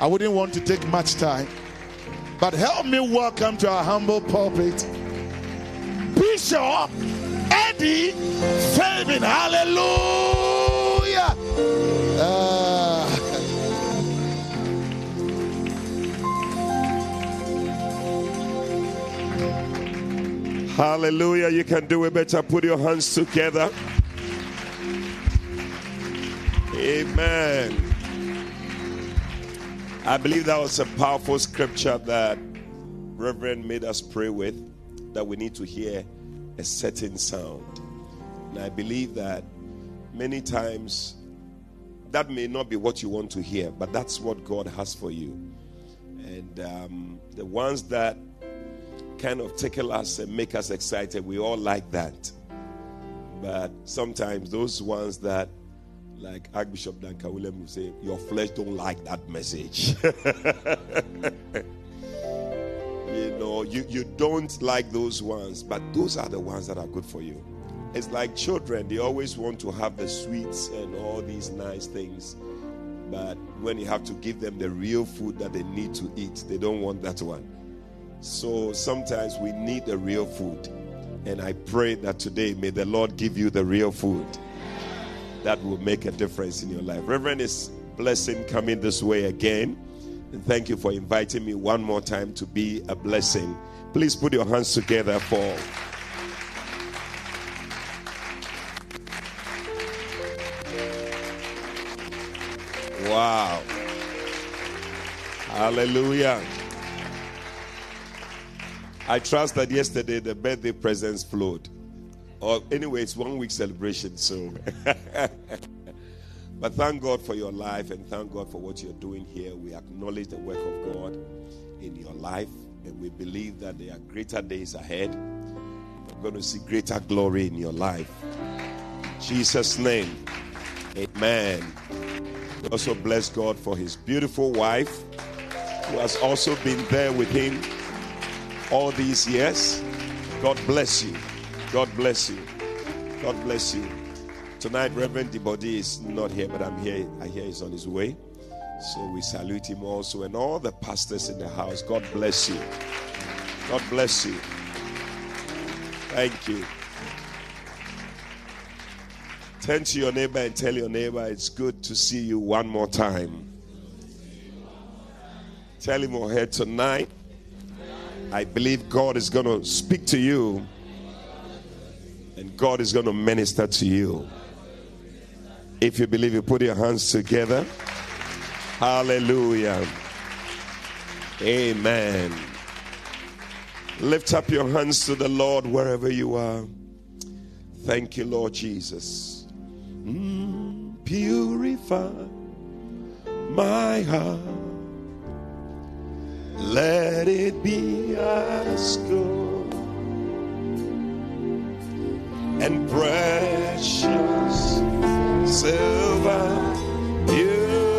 I wouldn't want to take much time, but help me welcome to our humble pulpit Bishop Eddie Fabin. Hallelujah. Uh, Hallelujah. You can do it better. Put your hands together. Amen. I believe that was a powerful scripture that Reverend made us pray with, that we need to hear a certain sound. And I believe that many times that may not be what you want to hear, but that's what God has for you. And um, the ones that kind of tickle us and make us excited, we all like that. But sometimes those ones that like Archbishop Duncan William will say, Your flesh don't like that message. you know, you, you don't like those ones, but those are the ones that are good for you. It's like children, they always want to have the sweets and all these nice things. But when you have to give them the real food that they need to eat, they don't want that one. So sometimes we need the real food. And I pray that today may the Lord give you the real food that will make a difference in your life. Reverend is blessing coming this way again. And thank you for inviting me one more time to be a blessing. Please put your hands together for. Wow. Hallelujah. I trust that yesterday the birthday presents flowed. Or anyway, it's one week celebration, so. but thank God for your life and thank God for what you're doing here. We acknowledge the work of God in your life and we believe that there are greater days ahead. We're going to see greater glory in your life. In Jesus' name, amen. We also bless God for his beautiful wife who has also been there with him all these years. God bless you. God bless you. God bless you. Tonight, Reverend Dibodi is not here, but I'm here. I hear he's on his way. So we salute him also and all the pastors in the house. God bless you. God bless you. Thank you. Turn to your neighbor and tell your neighbor it's good to see you one more time. Tell him or her tonight. I believe God is going to speak to you and God is going to minister to you. If you believe you put your hands together. Hallelujah. Amen. Lift up your hands to the Lord wherever you are. Thank you, Lord Jesus. Mm, purify my heart. Let it be as gold and precious silver. Purify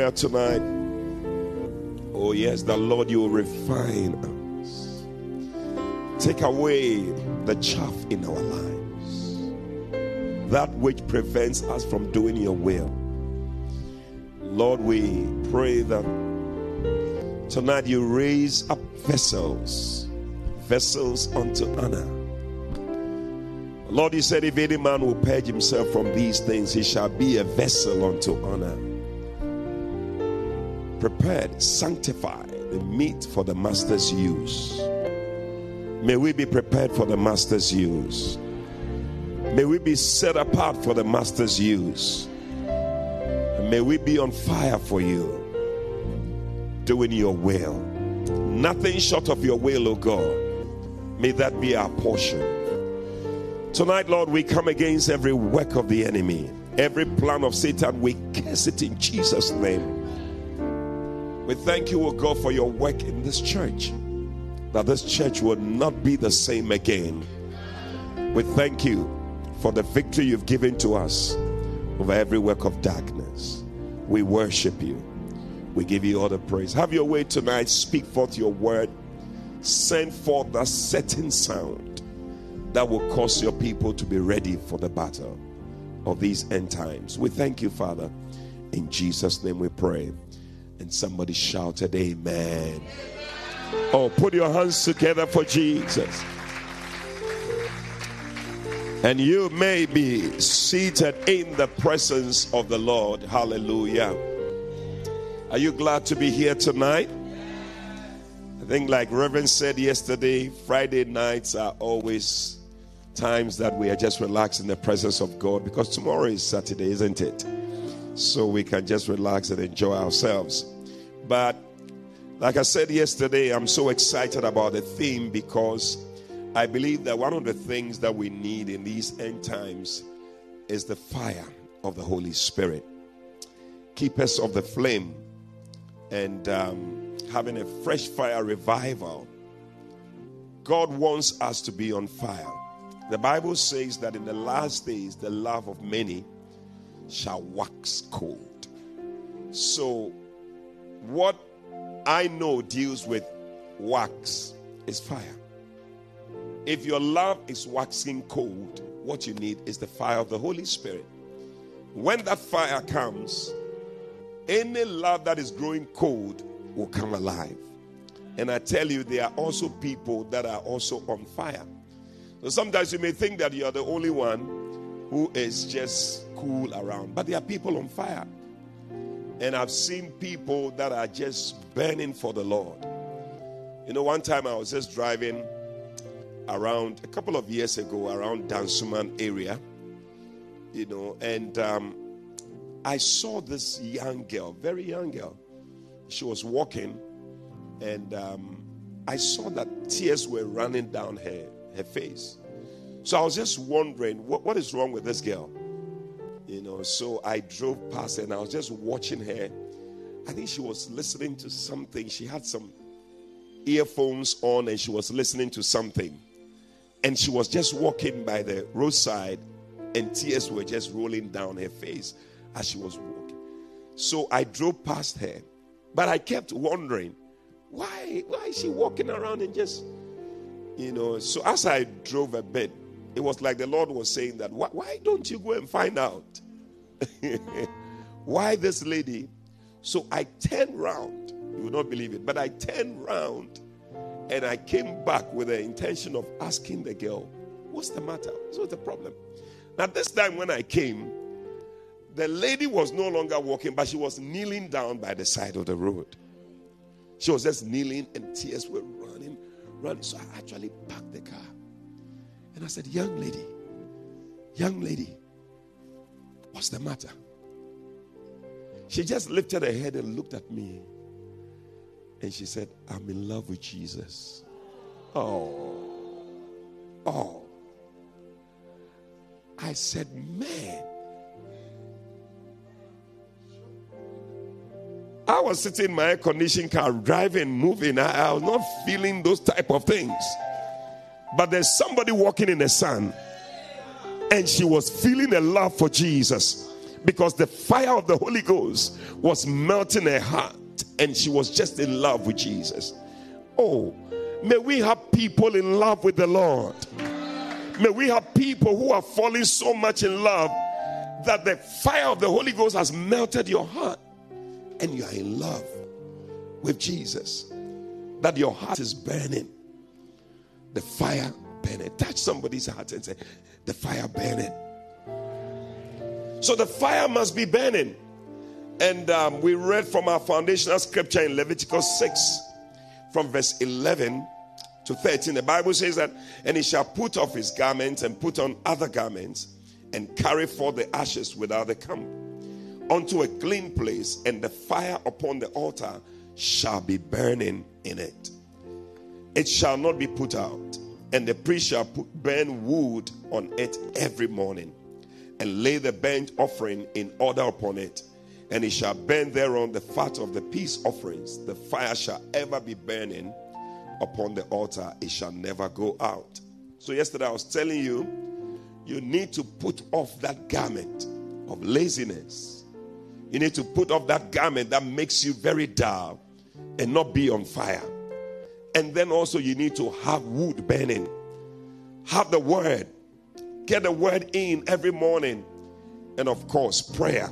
prayer tonight. Oh, yes, the Lord, you will refine us. Take away the chaff in our lives, that which prevents us from doing your will. Lord, we pray that tonight you raise up vessels, vessels unto honor. Lord, you said, if any man will purge himself from these things, he shall be a vessel unto honor prepared, sanctified, the meat for the master's use. May we be prepared for the master's use. May we be set apart for the master's use. And may we be on fire for you, doing your will. Nothing short of your will, O God. May that be our portion. Tonight, Lord, we come against every work of the enemy, every plan of Satan. We curse it in Jesus' name. We thank you, O God, for your work in this church. That this church will not be the same again. We thank you for the victory you've given to us over every work of darkness. We worship you. We give you all the praise. Have your way tonight. Speak forth your word. Send forth that certain sound that will cause your people to be ready for the battle of these end times. We thank you, Father. In Jesus' name we pray. And somebody shouted, Amen. Oh, put your hands together for Jesus. And you may be seated in the presence of the Lord. Hallelujah. Are you glad to be here tonight? I think, like Reverend said yesterday, Friday nights are always times that we are just relaxed in the presence of God because tomorrow is Saturday, isn't it? So we can just relax and enjoy ourselves. But like I said yesterday, I'm so excited about the theme because I believe that one of the things that we need in these end times is the fire of the Holy Spirit. Keep us of the flame and um, having a fresh fire revival. God wants us to be on fire. The Bible says that in the last days, the love of many shall wax cold. So, what I know deals with wax is fire. If your love is waxing cold, what you need is the fire of the Holy Spirit. When that fire comes, any love that is growing cold will come alive. And I tell you, there are also people that are also on fire. So sometimes you may think that you're the only one who is just cool around, but there are people on fire. And I've seen people that are just burning for the Lord. You know, one time I was just driving around a couple of years ago around Dansoman area, you know, and um, I saw this young girl, very young girl. She was walking, and um, I saw that tears were running down her, her face. So I was just wondering, what, what is wrong with this girl? You know, so I drove past and I was just watching her. I think she was listening to something. She had some earphones on and she was listening to something. And she was just walking by the roadside and tears were just rolling down her face as she was walking. So I drove past her, but I kept wondering, why, why is she walking around and just, you know? So as I drove a bit, it was like the Lord was saying that, why, why don't you go and find out? why this lady? So I turned round. You will not believe it, but I turned round and I came back with the intention of asking the girl, What's the matter? What's the problem? Now, this time when I came, the lady was no longer walking, but she was kneeling down by the side of the road. She was just kneeling and tears were running, running. So I actually parked the car. And I said, Young lady, young lady, what's the matter? She just lifted her head and looked at me. And she said, I'm in love with Jesus. Oh. Oh. I said, man. I was sitting in my air conditioned car, driving, moving. I, I was not feeling those type of things. But there's somebody walking in the sun, and she was feeling a love for Jesus because the fire of the Holy Ghost was melting her heart, and she was just in love with Jesus. Oh, may we have people in love with the Lord. May we have people who are falling so much in love that the fire of the Holy Ghost has melted your heart and you are in love with Jesus. That your heart is burning. The fire burning. Touch somebody's heart and say, The fire burning. So the fire must be burning. And um, we read from our foundational scripture in Leviticus 6, from verse 11 to 13, the Bible says that, and he shall put off his garments and put on other garments and carry forth the ashes without the camp unto a clean place, and the fire upon the altar shall be burning in it. It shall not be put out, and the priest shall put, burn wood on it every morning, and lay the burnt offering in order upon it. And he shall burn thereon the fat of the peace offerings. The fire shall ever be burning upon the altar, it shall never go out. So, yesterday I was telling you, you need to put off that garment of laziness. You need to put off that garment that makes you very dull and not be on fire. And then also, you need to have wood burning, have the word, get the word in every morning. And of course, prayer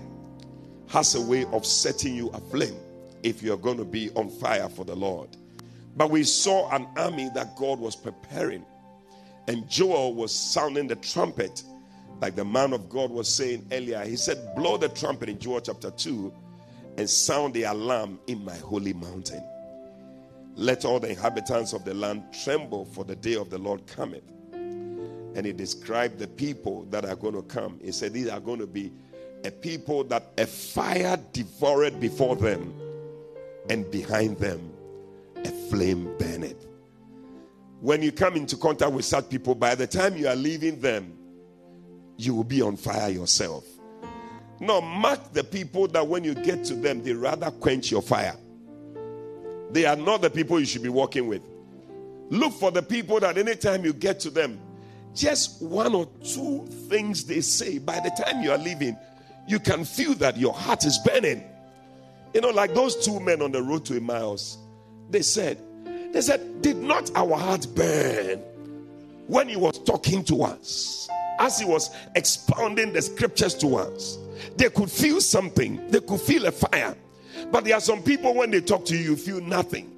has a way of setting you aflame if you're going to be on fire for the Lord. But we saw an army that God was preparing. And Joel was sounding the trumpet, like the man of God was saying earlier. He said, Blow the trumpet in Joel chapter 2 and sound the alarm in my holy mountain. Let all the inhabitants of the land tremble, for the day of the Lord cometh. And he described the people that are going to come. He said, These are going to be a people that a fire devoured before them, and behind them a flame burneth. When you come into contact with such people, by the time you are leaving them, you will be on fire yourself. No, mark the people that when you get to them, they rather quench your fire. They are not the people you should be working with. Look for the people that anytime you get to them, just one or two things they say, by the time you are leaving, you can feel that your heart is burning. You know, like those two men on the road to Emmaus. They said, they said, did not our heart burn when he was talking to us? As he was expounding the scriptures to us, they could feel something. They could feel a fire. But there are some people when they talk to you, you feel nothing.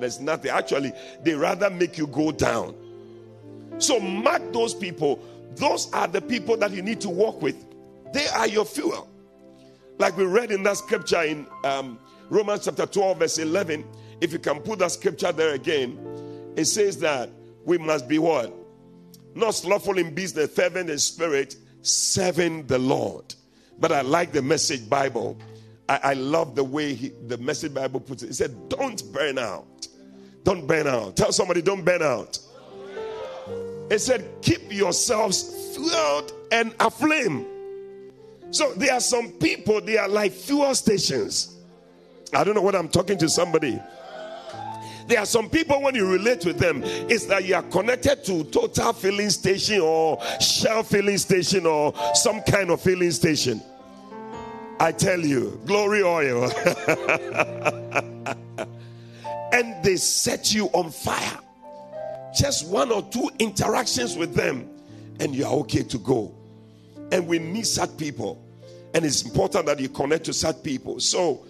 There's nothing. Actually, they rather make you go down. So mark those people. Those are the people that you need to walk with. They are your fuel. Like we read in that scripture in um, Romans chapter 12, verse 11 if you can put that scripture there again, it says that we must be what? Not slothful in business, fervent in spirit, serving the Lord. But I like the message Bible. I, I love the way he, the message Bible puts it. It said, Don't burn out. Don't burn out. Tell somebody, don't burn out. It said, Keep yourselves fueled and aflame. So there are some people, they are like fuel stations. I don't know what I'm talking to somebody. There are some people, when you relate with them, it's that you are connected to total filling station or shell filling station or some kind of filling station. I tell you, glory oil. and they set you on fire. Just one or two interactions with them, and you are okay to go. And we need such people. And it's important that you connect to such people. So,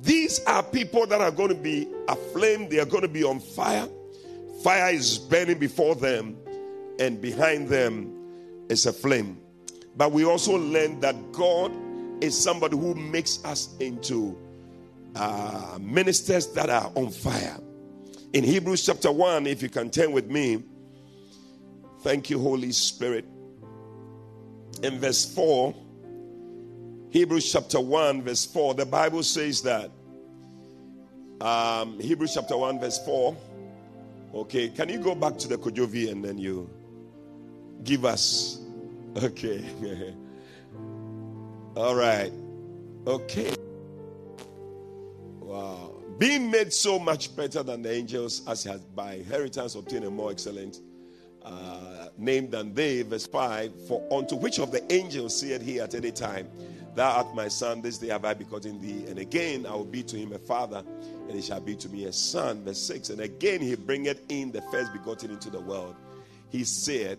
these are people that are going to be aflame, they are going to be on fire. Fire is burning before them, and behind them is a flame. But we also learn that God is somebody who makes us into uh, ministers that are on fire. In Hebrews chapter 1, if you can turn with me, thank you, Holy Spirit. In verse 4, Hebrews chapter 1, verse 4, the Bible says that Um, Hebrews chapter 1, verse 4. Okay, can you go back to the Kojovi and then you give us? Okay. All right. Okay. Wow. Being made so much better than the angels, as he has by inheritance obtained a more excellent uh, name than they. Verse 5 For unto which of the angels said he at any time, Thou art my son, this day have I begotten thee. And again I will be to him a father, and he shall be to me a son. Verse 6 And again he bringeth in the first begotten into the world. He said,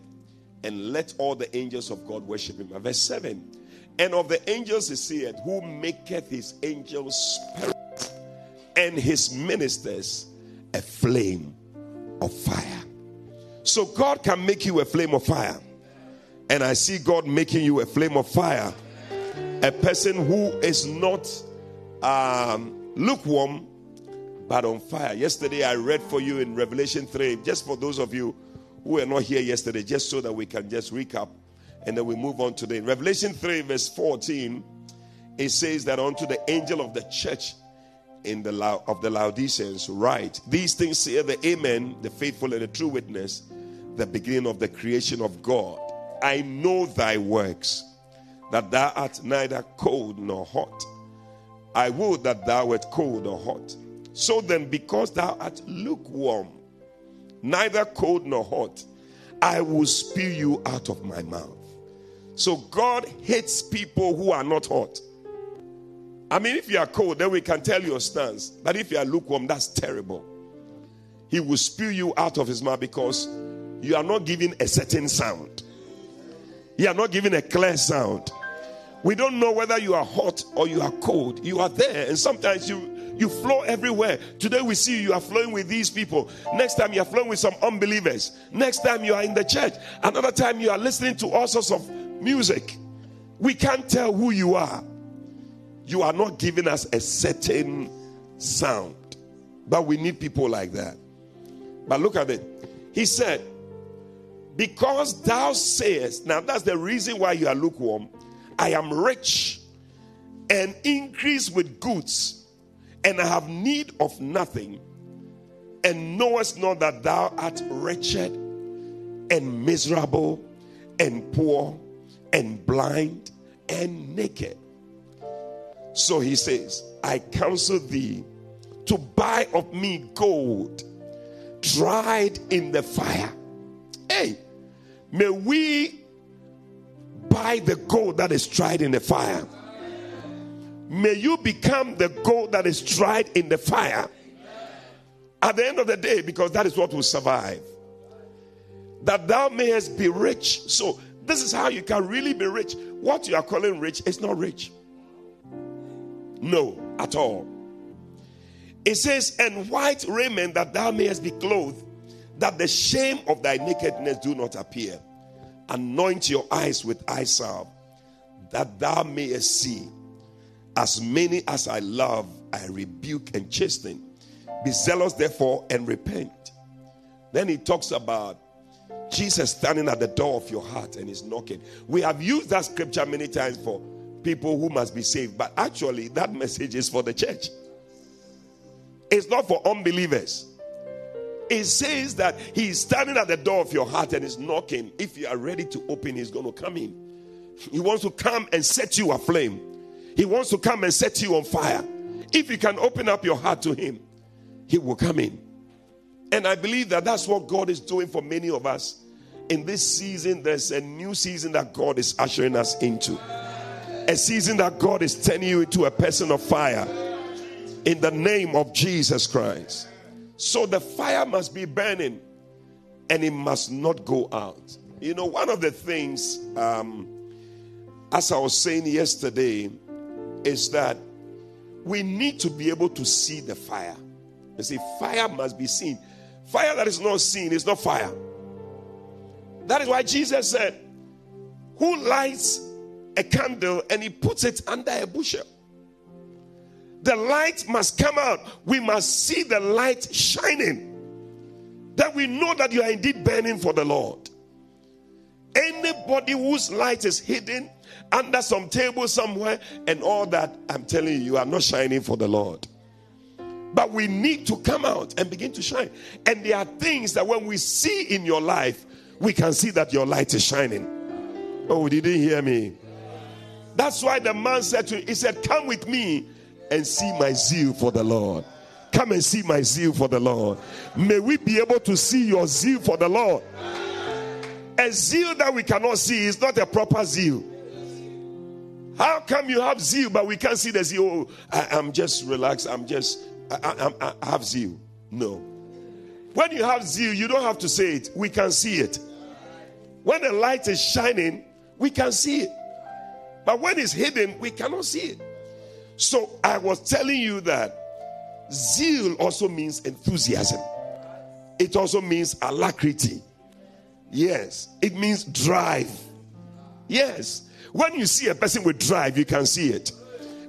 And let all the angels of God worship him. Verse 7 And of the angels he said, Who maketh his angels spirit and his ministers a flame of fire. So God can make you a flame of fire. And I see God making you a flame of fire a person who is not um, lukewarm but on fire. Yesterday I read for you in Revelation 3, just for those of you who were not here yesterday, just so that we can just recap and then we move on today. In Revelation 3, verse 14, it says that unto the angel of the church in the of the Laodiceans, write these things say the Amen, the faithful and the true witness, the beginning of the creation of God. I know thy works that thou art neither cold nor hot. I would that thou wert cold or hot. So then, because thou art lukewarm, neither cold nor hot, I will spew you out of my mouth. So God hates people who are not hot. I mean, if you are cold, then we can tell your stance. But if you are lukewarm, that's terrible. He will spew you out of his mouth because you are not giving a certain sound. You are not giving a clear sound. We don't know whether you are hot or you are cold. You are there, and sometimes you you flow everywhere. Today we see you are flowing with these people. Next time you are flowing with some unbelievers. Next time you are in the church. Another time you are listening to all sorts of music. We can't tell who you are. You are not giving us a certain sound. But we need people like that. But look at it. He said, Because thou sayest, now that's the reason why you are lukewarm. I am rich and increase with goods, and I have need of nothing, and knowest not that thou art wretched and miserable and poor and blind and naked. So he says, I counsel thee to buy of me gold dried in the fire. Hey, may we buy the gold that is tried in the fire. May you become the gold that is tried in the fire. At the end of the day, because that is what will survive. That thou mayest be rich. So, this is how you can really be rich. What you are calling rich is not rich. No, at all. It says, And white raiment that thou mayest be clothed, that the shame of thy nakedness do not appear anoint your eyes with eye salve, that thou mayest see. As many as I love, I rebuke and chasten. Be zealous, therefore, and repent. Then he talks about Jesus standing at the door of your heart and is knocking. We have used that scripture many times for people who must be saved, but actually, that message is for the church. It's not for unbelievers. It says that he is standing at the door of your heart and is knocking. If you are ready to open, he's going to come in. He wants to come and set you aflame. He wants to come and set you on fire. If you can open up your heart to him, he will come in. And I believe that that's what God is doing for many of us. In this season, there's a new season that God is ushering us into. A season that God is turning you into a person of fire. In the name of Jesus Christ. So the fire must be burning and it must not go out. You know, one of the things, um, as I was saying yesterday, is that we need to be able to see the fire. You see, fire must be seen. Fire that is not seen is not fire. That is why Jesus said, Who lights a candle and he puts it under a bushel? The light must come out. We must see the light shining. That we know that you are indeed burning for the Lord. Anybody whose light is hidden under some table somewhere and all that, I'm telling you, you are not shining for the Lord. But we need to come out and begin to shine. And there are things that when we see in your life, we can see that your light is shining. Oh, did you hear me? That's why the man said to him, He said, Come with me and see my zeal for the Lord. Come and see my zeal for the Lord. May we be able to see your zeal for the Lord. A zeal that we cannot see is not a proper zeal. How come you have zeal, but we can't see the zeal? Oh, I, am just relaxed. I'm just, I, I, I have zeal. No. When you have zeal, you don't have to say it. We can see it. When the light is shining, we can see it. But when it's hidden, we cannot see it. So I was telling you that zeal also means enthusiasm, it also means alacrity. Yes, it means drive. Yes, when you see a person with drive, you can see it.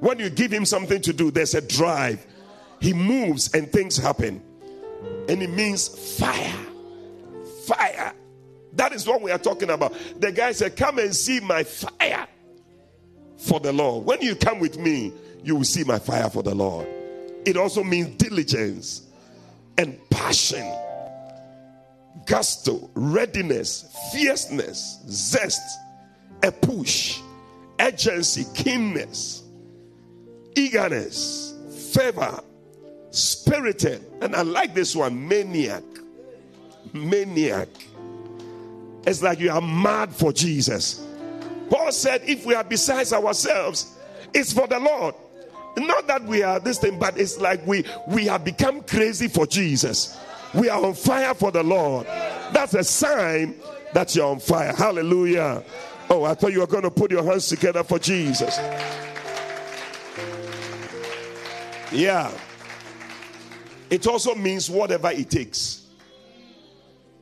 When you give him something to do, there's a drive. He moves and things happen. And it means fire. Fire. That is what we are talking about. The guy said, Come and see my fire for the Lord. When you come with me, you will see my fire for the Lord. It also means diligence and passion, gusto, readiness, fierceness, zest, a push, urgency, keenness, eagerness, fervor, spirited. And I like this one maniac. Maniac. It's like you are mad for Jesus. Paul said, if we are besides ourselves, it's for the Lord. Not that we are this thing, but it's like we we have become crazy for Jesus. We are on fire for the Lord. That's a sign that you're on fire. Hallelujah. Oh, I thought you were going to put your hands together for Jesus. Yeah. It also means whatever it takes.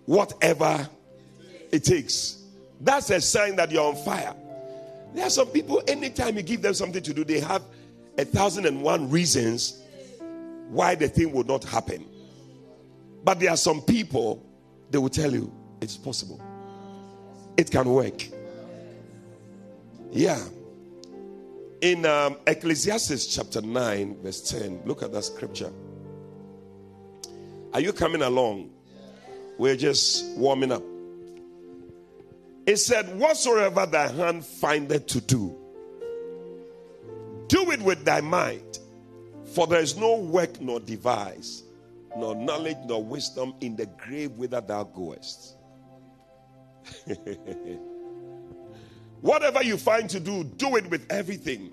Whatever it takes. That's a sign that you're on fire. There are some people, anytime you give them something to do, they have a thousand and one reasons why the thing will not happen. But there are some people, they will tell you it's possible, it can work. Yeah. In um, Ecclesiastes chapter 9, verse 10, look at that scripture. Are you coming along? We're just warming up. It said, Whatsoever thy hand findeth to do, do it with thy might, for there is no work nor device, nor knowledge nor wisdom in the grave whither thou goest. Whatever you find to do, do it with everything.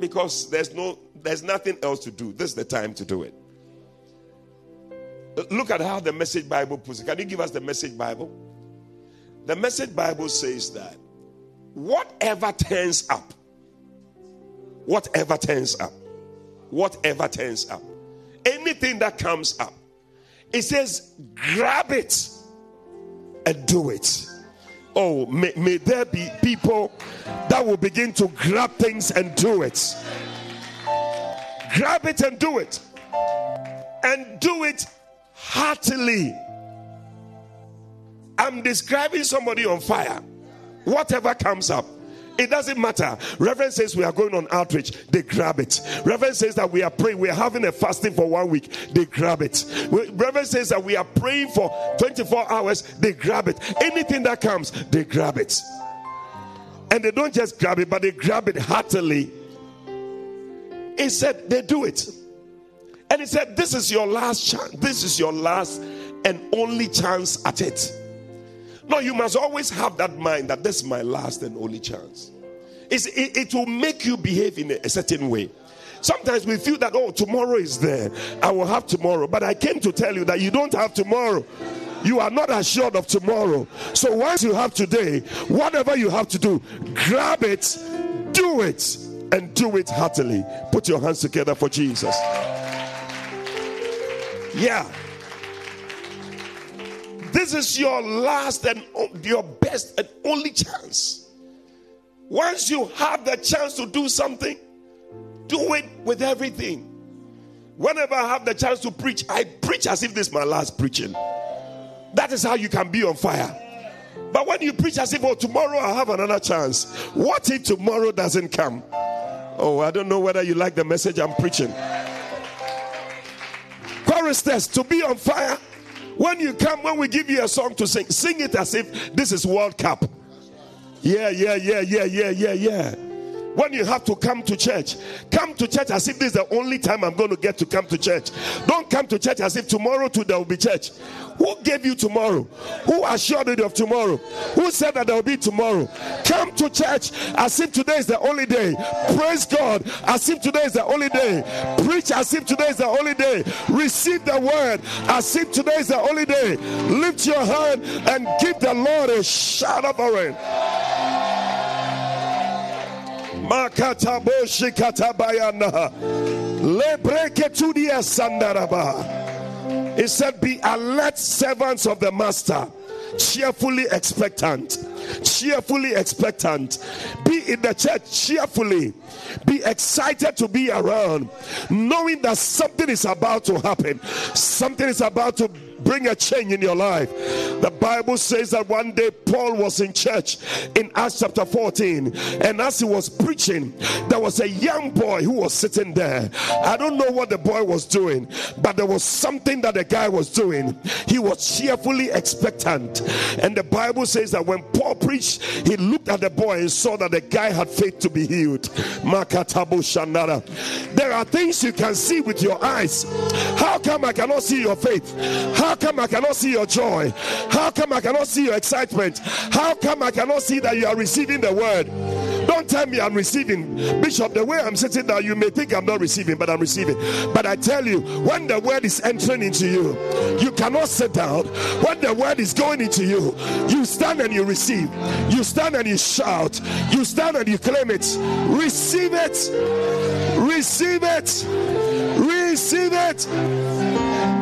Because there's no there's nothing else to do. This is the time to do it. Look at how the message Bible puts it. Can you give us the message Bible? The message Bible says that whatever turns up, whatever turns up, whatever turns up, anything that comes up, it says grab it and do it. Oh, may, may there be people that will begin to grab things and do it. Grab it and do it. And do it heartily. I'm describing somebody on fire. Whatever comes up, it doesn't matter. Reverend says we are going on outreach, they grab it. Reverend says that we are praying, we are having a fasting for one week, they grab it. Reverend says that we are praying for 24 hours, they grab it. Anything that comes, they grab it. And they don't just grab it, but they grab it heartily. He said they do it. And he said, This is your last chance. This is your last and only chance at it. No, you must always have that mind that this is my last and only chance. It, it will make you behave in a, a certain way. Sometimes we feel that, oh, tomorrow is there. I will have tomorrow. But I came to tell you that you don't have tomorrow. You are not assured of tomorrow. So once you have today, whatever you have to do, grab it, do it, and do it heartily. Put your hands together for Jesus. Yeah. This is your last and your best and only chance. Once you have the chance to do something, do it with everything. Whenever I have the chance to preach, I preach as if this is my last preaching. That is how you can be on fire. But when you preach as if, oh, tomorrow I have another chance, what if tomorrow doesn't come? Oh, I don't know whether you like the message I'm preaching. choristers to be on fire. When you come, when we give you a song to sing, sing it as if this is World Cup. Yeah, yeah, yeah, yeah, yeah, yeah, yeah. When you have to come to church, come to church as if this is the only time I'm going to get to come to church. Don't come to church as if tomorrow too there will be church. Who gave you tomorrow? Who assured you of tomorrow? Who said that there will be tomorrow? Come to church as if today is the only day. Praise God as if today is the only day. Preach as if today is the only day. Receive the word as if today is the only day. Lift your hand and give the Lord a shout of offering. Makataboshi katabayana. Lebreketudia sandaraba. He said, Be alert servants of the master, cheerfully expectant. Cheerfully expectant. Be in the church cheerfully. Be excited to be around, knowing that something is about to happen. Something is about to bring a change in your life. The Bible says that one day Paul was in church in Acts chapter 14, and as he was preaching, there was a young boy who was sitting there. I don't know what the boy was doing, but there was something that the guy was doing. He was cheerfully expectant, and the Bible says that when Paul preached, he looked at the boy and saw that the guy had faith to be healed. There are things you can see with your eyes. How come I cannot see your faith? How how come I cannot see your joy? How come I cannot see your excitement? How come I cannot see that you are receiving the word? Don't tell me I'm receiving. Bishop, the way I'm sitting down, you may think I'm not receiving, but I'm receiving. But I tell you, when the word is entering into you, you cannot sit down. When the word is going into you, you stand and you receive. You stand and you shout. You stand and you claim it. Receive it. Receive it. It.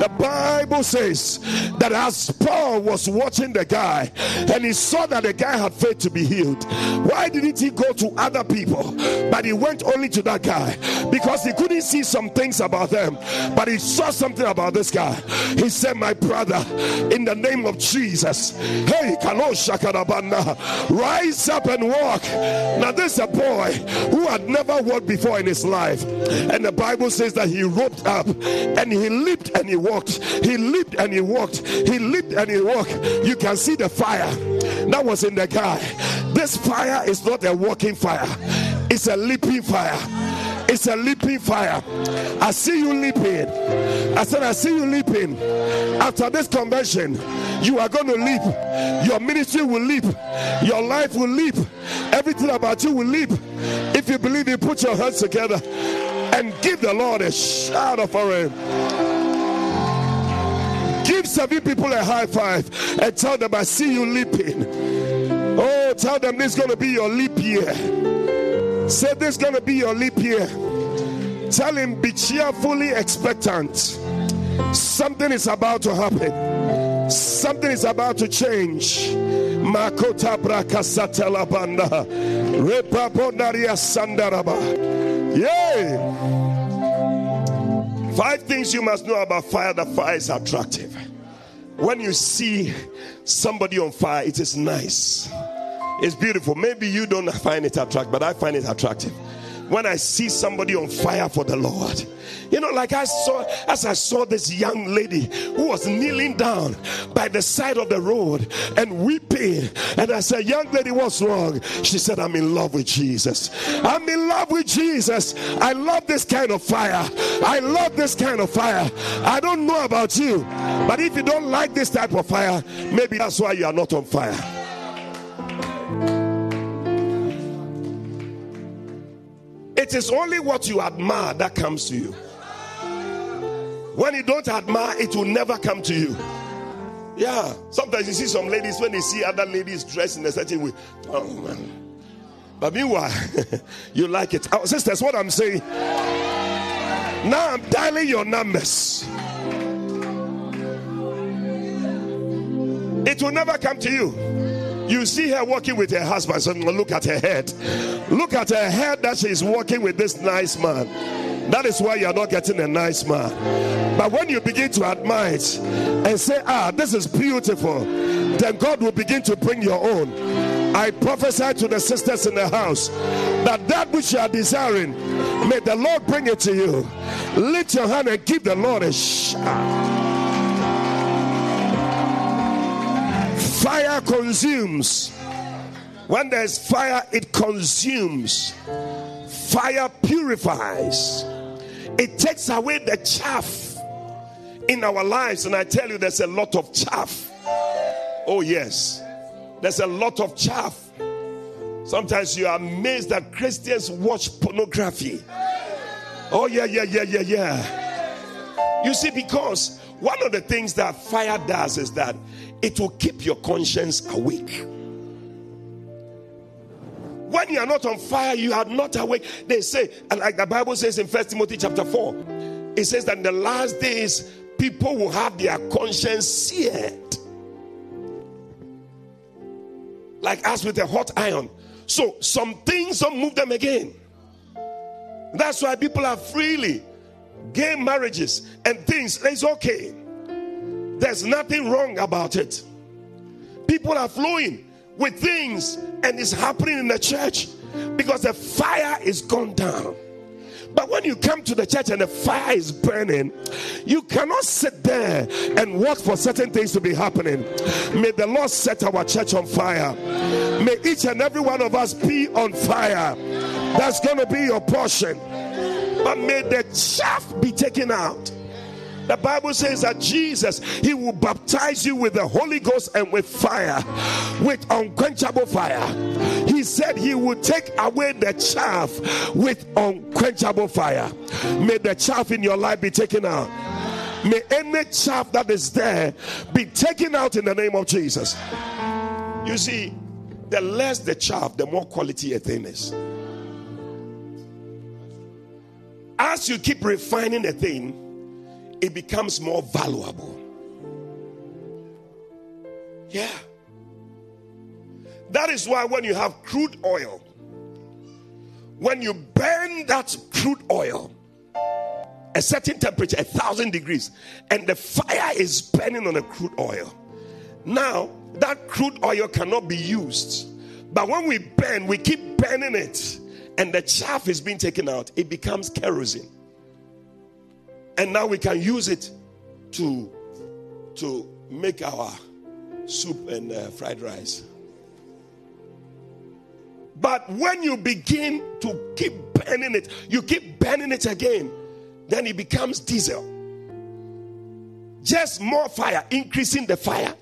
The Bible says that as Paul was watching the guy and he saw that the guy had faith to be healed, why didn't he go to other people? But he went only to that guy because he couldn't see some things about them, but he saw something about this guy. He said, My brother, in the name of Jesus, hey, rise up and walk. Now, this is a boy who had never walked before in his life, and the Bible says that he roped up and he leaped and he walked. He leaped and he walked. He leaped and he walked. You can see the fire that was in the guy. This fire is not a walking fire, it's a leaping fire. It's a leaping fire. I see you leaping. I said, I see you leaping. After this convention, you are going to leap. Your ministry will leap. Your life will leap. Everything about you will leap. If you believe it, put your hands together and give the Lord a shout of him. Give seven people a high five and tell them, I see you leaping. Oh, tell them this is going to be your leap year. Say this is going to be your leap year. Tell him, be cheerfully expectant. Something is about to happen. Something is about to change. Makota brakasatela banda. Repaponaria sandaraba. Yay! Five things you must know about fire that fire is attractive. When you see somebody on fire, it is nice. It's beautiful. Maybe you don't find it attractive, but I find it attractive when I see somebody on fire for the Lord. You know, like I saw, as I saw this young lady who was kneeling down by the side of the road and weeping. And I said, Young lady, what's wrong? She said, I'm in love with Jesus. I'm in love with Jesus. I love this kind of fire. I love this kind of fire. I don't know about you, but if you don't like this type of fire, maybe that's why you are not on fire. It is only what you admire that comes to you. When you don't admire, it will never come to you. Yeah. Sometimes you see some ladies when they see other ladies dressed in a certain way. Oh man. But meanwhile, you like it. Oh, sisters, what I'm saying. Now I'm dialing your numbers. It will never come to you. You see her walking with her husband. So look at her head. Look at her head that she's walking with this nice man. That is why you're not getting a nice man. But when you begin to admire it and say, ah, this is beautiful, then God will begin to bring your own. I prophesy to the sisters in the house that that which you are desiring, may the Lord bring it to you. Lift your hand and give the Lord a shout. Fire consumes. When there's fire, it consumes. Fire purifies. It takes away the chaff in our lives. And I tell you, there's a lot of chaff. Oh, yes. There's a lot of chaff. Sometimes you are amazed that Christians watch pornography. Oh, yeah, yeah, yeah, yeah, yeah. You see, because one of the things that fire does is that it will keep your conscience awake. When you are not on fire, you are not awake. They say, and like the Bible says in First Timothy chapter 4, it says that in the last days, people will have their conscience seared. Like us with a hot iron. So some things don't move them again. That's why people are freely gay marriages and things. It's okay. There's nothing wrong about it. People are flowing with things and it's happening in the church because the fire is gone down. But when you come to the church and the fire is burning, you cannot sit there and watch for certain things to be happening. May the Lord set our church on fire. May each and every one of us be on fire. That's going to be your portion. But may the chaff be taken out. The Bible says that Jesus, He will baptize you with the Holy Ghost and with fire, with unquenchable fire. He said He will take away the chaff with unquenchable fire. May the chaff in your life be taken out. May any chaff that is there be taken out in the name of Jesus. You see, the less the chaff, the more quality a thing is. As you keep refining a thing, it becomes more valuable. Yeah. That is why when you have crude oil, when you burn that crude oil, a certain temperature, a thousand degrees, and the fire is burning on the crude oil. Now, that crude oil cannot be used. But when we burn, we keep burning it, and the chaff is being taken out, it becomes kerosene. And now we can use it to to make our soup and uh, fried rice. But when you begin to keep burning it you keep burning it again then it becomes diesel. Just more fire increasing the fire.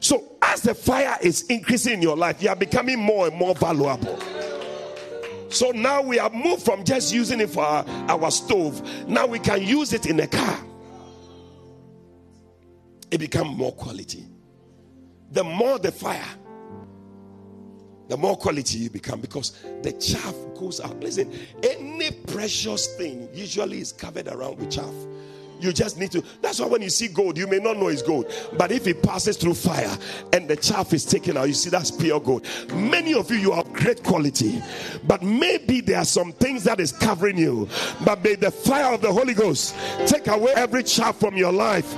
So as the fire is increasing in your life you are becoming more and more valuable so now we have moved from just using it for our, our stove. Now we can use it in a car. It become more quality. The more the fire, the more quality you become because the chaff goes out. Listen, any precious thing usually is covered around with chaff. You just need to. That's why when you see gold, you may not know it's gold. But if it passes through fire and the chaff is taken out, you see that's pure gold. Many of you, you have great quality. But maybe there are some things that is covering you. But may the fire of the Holy Ghost take away every chaff from your life.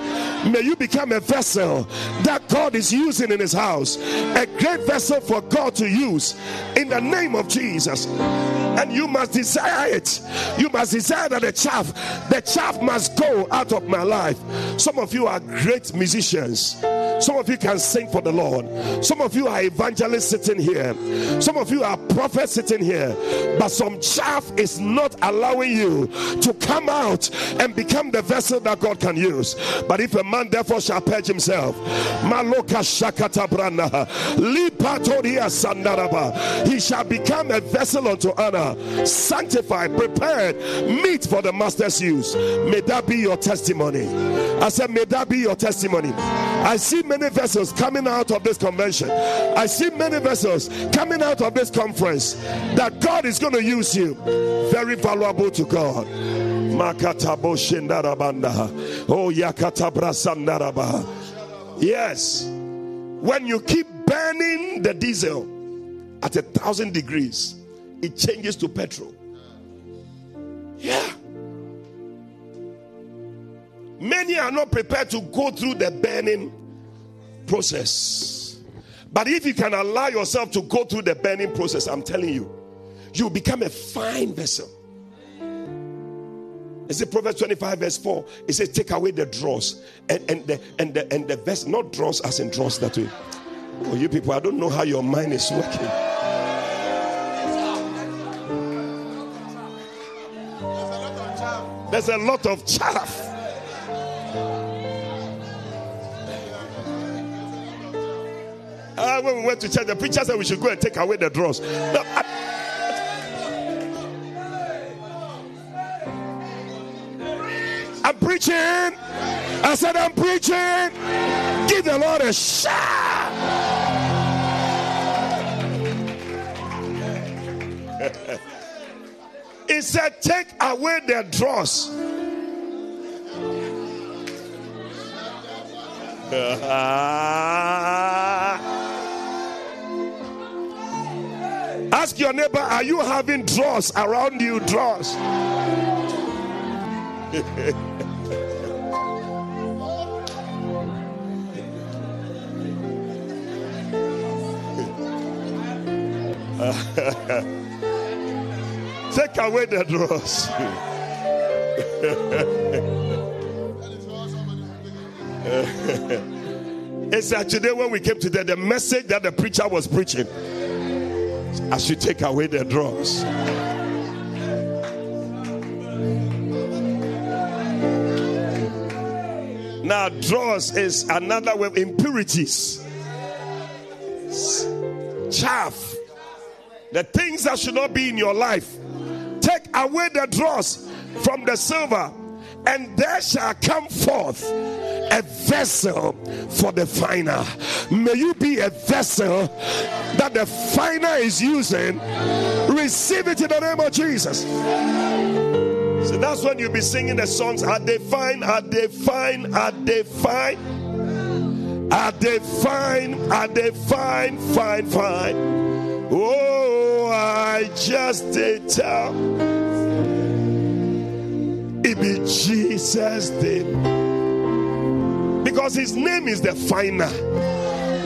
May you become a vessel that God is using in his house. A great vessel for God to use in the name of Jesus. And you must desire it. You must desire that the chaff, the chaff must go out of my life. Some of you are great musicians. Some of you can sing for the Lord. Some of you are evangelists sitting here. Some of you are prophets sitting here. But some chaff is not allowing you to come out and become the vessel that God can use. But if a man therefore shall purge himself, Maloka he shall become a vessel unto honor, sanctified, prepared, meet for the master's use. May that be your testimony. I said, May that be your testimony. I see many vessels coming out of this convention. I see many vessels coming out of this conference that God is going to use you. Very valuable to God. Oh, Yes. When you keep burning the diesel at a thousand degrees, it changes to petrol. Yeah. Many are not prepared to go through the burning process. But if you can allow yourself to go through the burning process, I'm telling you, you become a fine vessel. It's in Proverbs 25, verse 4. It says, Take away the dross and, and the and the and the vessel, not dross as in dross that way. Oh, you people, I don't know how your mind is working. There's a lot of chaff. Uh, when we went to church, the preacher said we should go and take away the dross. No, I, I'm preaching. I said, I'm preaching. Give the Lord a shout. he said, Take away the dross. Ah. Ask your neighbor, are you having dross around you? Dross. Take away the dross. it's that today when we came to the, message that the preacher was preaching, I should take away the dross. Now, dross is another way of impurities, chaff, the things that should not be in your life. Take away the dross from the silver, and there shall come forth a vessel for the finer. May you be a vessel that the finer is using. Receive it in the name of Jesus. So that's when you'll be singing the songs. Are they fine? Are they fine? Are they fine? Are they fine? Are they fine? Fine, fine. Oh, I just did tell. Be Jesus did. Because his name is the finer.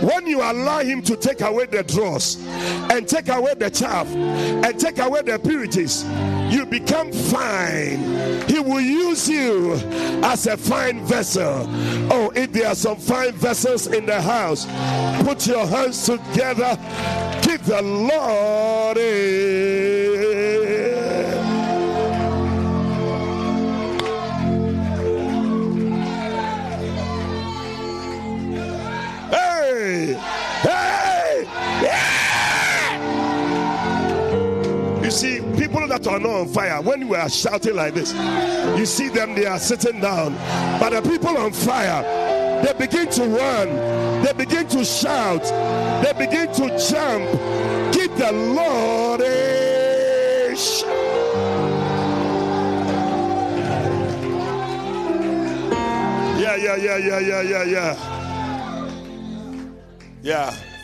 When you allow him to take away the dross and take away the chaff and take away the impurities, you become fine. He will use you as a fine vessel. Oh, if there are some fine vessels in the house, put your hands together. Give the Lord a people that are not on fire, when we are shouting like this, you see them, they are sitting down. But the people on fire, they begin to run, they begin to shout, they begin to jump. Give the Lord a shout. Yeah, yeah, yeah, yeah, yeah, yeah, yeah. Yeah.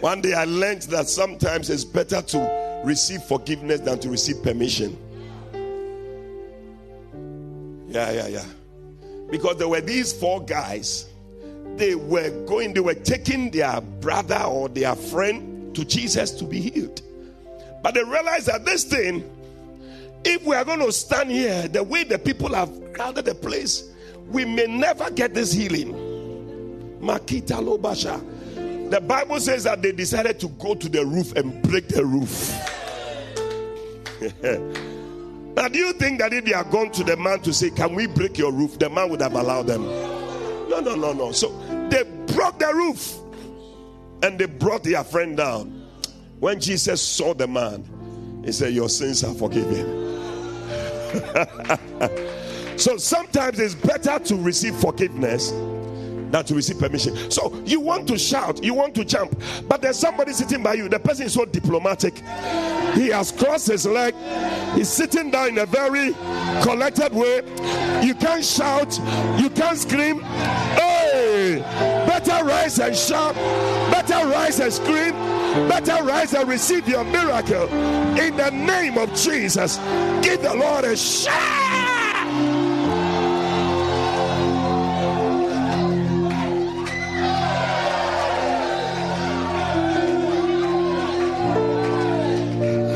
One day I learned that sometimes it's better to receive forgiveness than to receive permission. Yeah, yeah, yeah. Because there were these four guys. They were going, they were taking their brother or their friend to Jesus to be healed. But they realized that this thing, if we are going to stand here the way the people have crowded the place, we may never get this healing. Makita Lobasha. The Bible says that they decided to go to the roof and break the roof. now, do you think that if they are gone to the man to say, Can we break your roof? the man would have allowed them? No, no, no, no. So they broke the roof and they brought their friend down. When Jesus saw the man, he said, Your sins are forgiven. so sometimes it's better to receive forgiveness than to receive permission. So you want to shout, you want to jump, but there's somebody sitting by you. The person is so diplomatic. He has crossed his leg, he's sitting down in a very collected way. You can't shout, you can't scream. Hey, better rise and shout, better rise and scream, better rise and receive your miracle in the name of Jesus. Give the Lord a shout.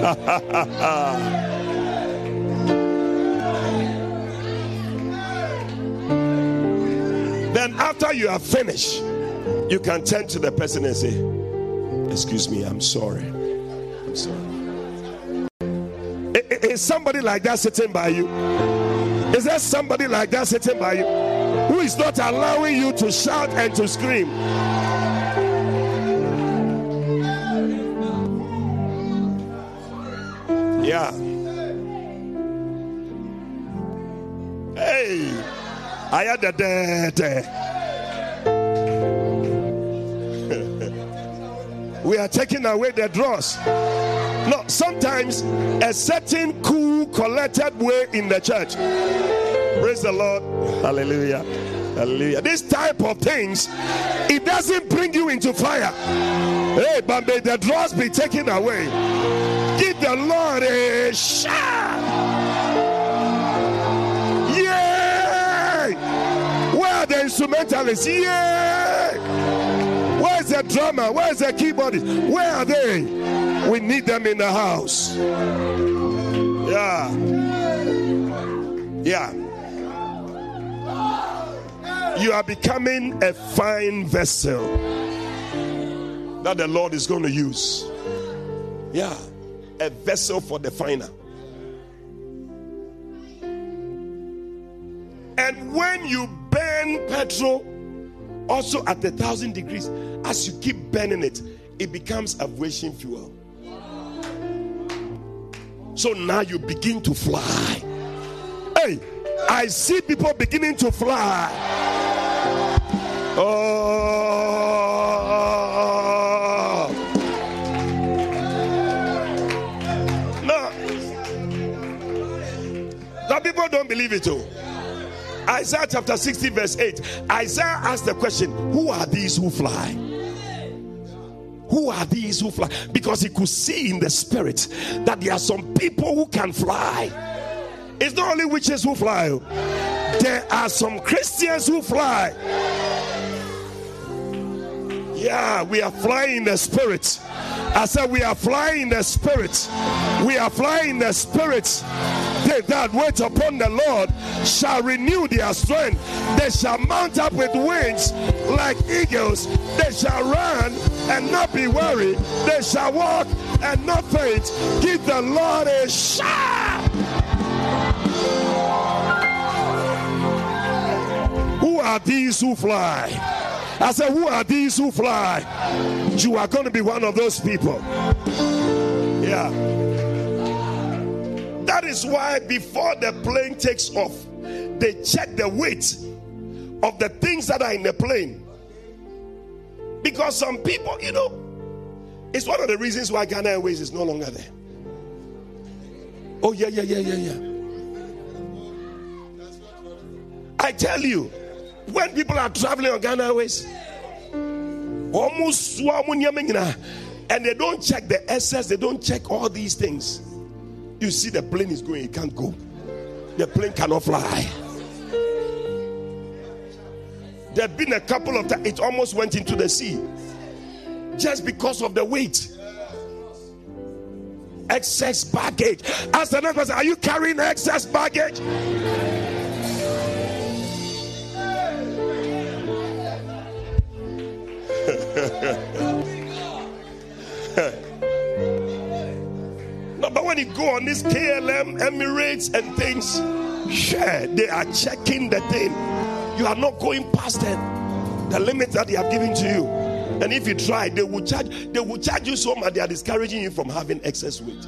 then after you are finished, you can turn to the person and say, Excuse me, I'm sorry. I'm sorry. Is somebody like that sitting by you? Is there somebody like that sitting by you who is not allowing you to shout and to scream? Yeah. Hey, I had the dead. Eh. we are taking away the dross. No, sometimes a certain cool, collected way in the church. Praise the Lord. Hallelujah. Hallelujah. This type of things, it doesn't bring you into fire. Hey, but may the dross be taken away. The Lord is shout. Yay! Where are the instrumentalists? Yay! Where's the drummer? Where's the keyboardist? Where are they? We need them in the house. Yeah. Yeah. You are becoming a fine vessel that the Lord is going to use. Yeah. A vessel for the finer. And when you burn petrol, also at a thousand degrees, as you keep burning it, it becomes aviation fuel. So now you begin to fly. Hey, I see people beginning to fly. Oh. People don't believe it too. Isaiah chapter 60, verse 8. Isaiah asked the question Who are these who fly? Who are these who fly? Because he could see in the spirit that there are some people who can fly. It's not only witches who fly, oh. there are some Christians who fly. Yeah, we are flying in the spirit. I said, We are flying the spirit. We are flying the spirit. They that wait upon the Lord shall renew their strength. They shall mount up with wings like eagles. They shall run and not be weary. They shall walk and not faint. Give the Lord a shout. Who are these who fly? I said, Who are these who fly? You are going to be one of those people. Yeah. That is why before the plane takes off, they check the weight of the things that are in the plane. Because some people, you know, it's one of the reasons why Ghana Airways is no longer there. Oh, yeah, yeah, yeah, yeah, yeah. I tell you, when people are traveling on Ghana Airways, almost and they don't check the SS, they don't check all these things. You see, the plane is going, it can't go. The plane cannot fly. There have been a couple of times, it almost went into the sea just because of the weight. Excess baggage. Ask the next person, are you carrying excess baggage? Go on this KLM, Emirates, and things, yeah, they are checking the thing. You are not going past them, the limits that they have given to you. And if you try, they will charge. They will charge you so much. They are discouraging you from having excess weight.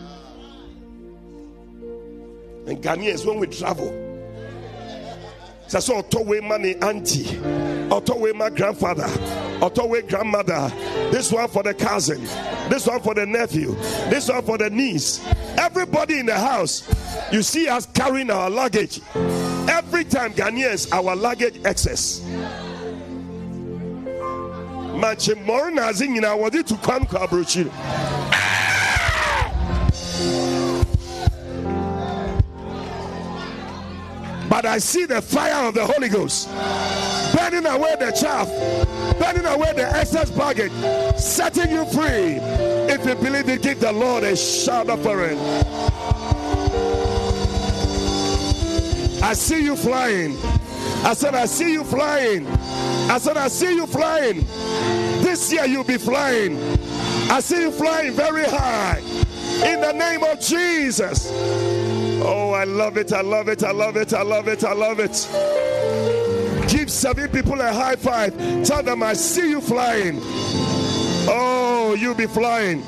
And Ghanaians, when we travel, sɛ sɛ ɔtɔ wei ma ne auntie ɔtɔ wei ma grandfather ɔtɔ wei grandmother. This one for the cousin this one for the nephew this one for the niece. Everybody in the house you see us carrying our luggage. Every time ghanaians our luggage excess. Manche mmɔre na adze nyinaa wɔde to kwan kɔ aburokyiri But I see the fire of the Holy Ghost burning away the chaff, burning away the excess baggage, setting you free. If you believe it, give the Lord a shout of offering. I see you flying. I said, I see you flying. I said, I see you flying. This year you'll be flying. I see you flying very high. In the name of Jesus. Oh, I love it. I love it. I love it. I love it. I love it. Give seven people a high five. Tell them, I see you flying. Oh, you'll be flying.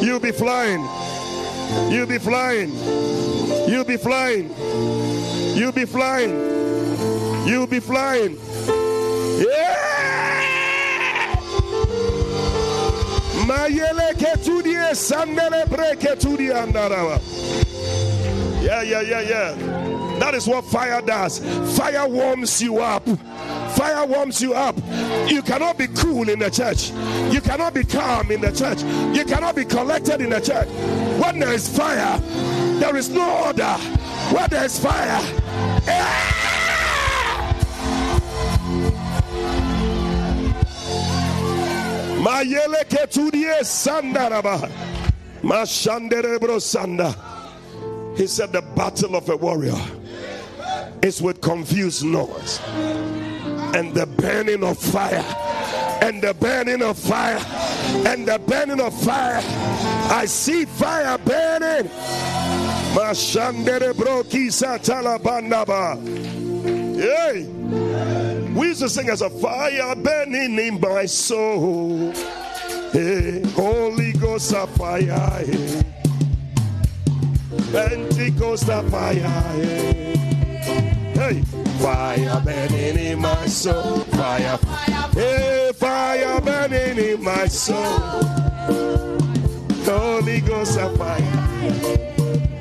You'll be flying. You'll be flying. You'll be flying. You'll be flying. You'll be flying. Yeah! Mayele ketudie sandele breketudi andarawa. Yeah, yeah, yeah, yeah. That is what fire does. Fire warms you up. Fire warms you up. You cannot be cool in the church. You cannot be calm in the church. You cannot be collected in the church. When there is fire, there is no order. Where there is fire, yeah! Mayele ketudie sandaraba. Mashanderebro sanda. He said the battle of a warrior is with confused noise and the burning of fire and the burning of fire and the burning of fire. I see fire burning. Hey. We used to sing as a fire burning in my soul. Hey, Holy Ghost of fire. Hey. Pentecost of fire. Hey. fire burning in my soul. Fire, hey, fire burning in my soul. Holy Ghost of fire.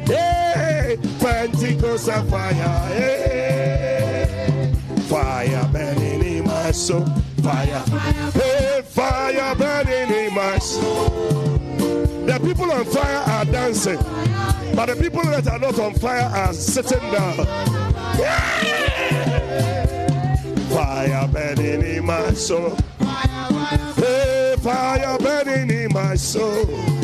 Hey, Pentecost of fire. Hey, fire burning in my soul. Fire, hey, fire burning in my soul. The people on fire are dancing, but the people that are not on fire are sitting down. Fire burning in my soul. Hey, fire burning in my soul.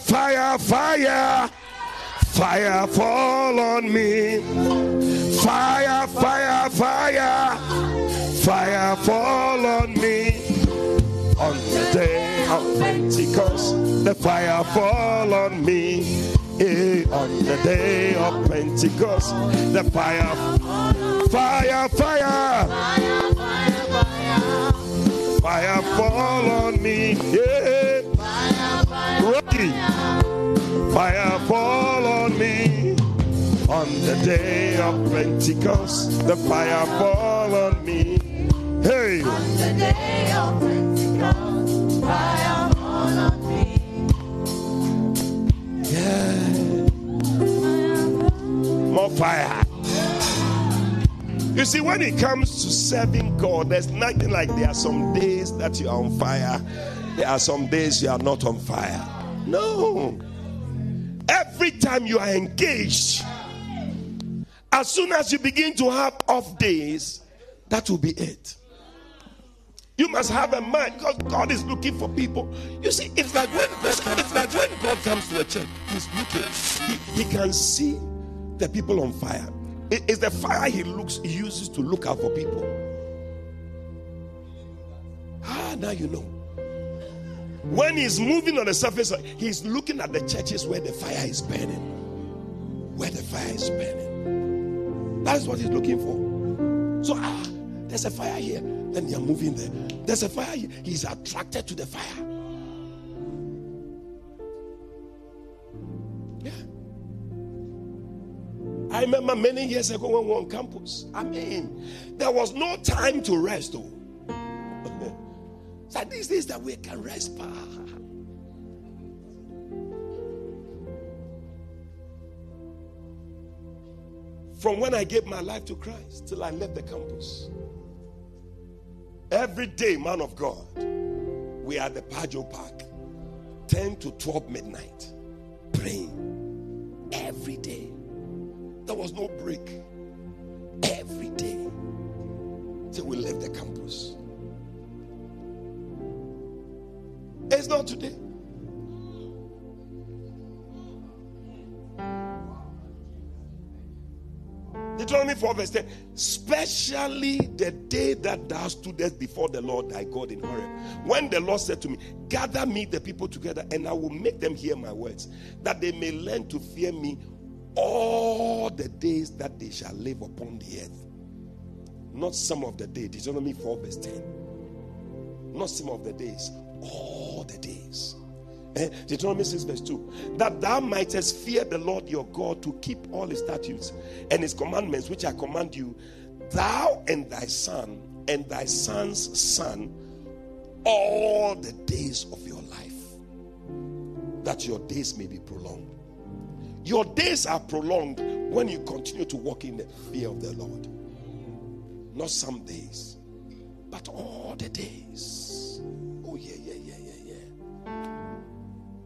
Fire, fire, fire. Fall on me. Fire, fire, fire. Fire fall on me. On the day of Pentecost, the fire fall on me. Eh, on the day of Pentecost, the fire, fire, fire, fire fall on me. Yeah. Rocky, fire fall on me. On the day of Pentecost, the fire fall on me. Hey, On The day of Pentecost, fire fall on me. Yeah. more fire. You see, when it comes to serving God, there's nothing like there are some days that you are on fire, there are some days you are not on fire. No. Every time you are engaged, as soon as you begin to have off days, that will be it. You must have a mind because God is looking for people. You see, it's like when it's like when God comes to a church, He's looking. He, he can see the people on fire. It- it's the fire He looks He uses to look out for people. Ah, now you know. When He's moving on the surface, He's looking at the churches where the fire is burning. Where the fire is burning. That is what He's looking for. So ah, there's a fire here. Then they are moving there. There's a fire here. He's attracted to the fire. Yeah. I remember many years ago when we were on campus. I mean, there was no time to rest. Oh. So these days that we can rest. From when I gave my life to Christ till I left the campus. Every day, man of God, we are at the Pajo Park, 10 to 12 midnight, praying every day. There was no break. Every day. Till we left the campus. It's not today. Deuteronomy 4 verse 10. Especially the day that thou stoodest before the Lord thy God in Horeb. When the Lord said to me, Gather me the people together, and I will make them hear my words, that they may learn to fear me all the days that they shall live upon the earth. Not some of the days. Deuteronomy 4 verse 10. Not some of the days, all the days. Eh? Deuteronomy 6, verse 2. That thou mightest fear the Lord your God to keep all his statutes and his commandments, which I command you, thou and thy son and thy son's son, all the days of your life, that your days may be prolonged. Your days are prolonged when you continue to walk in the fear of the Lord. Not some days, but all the days.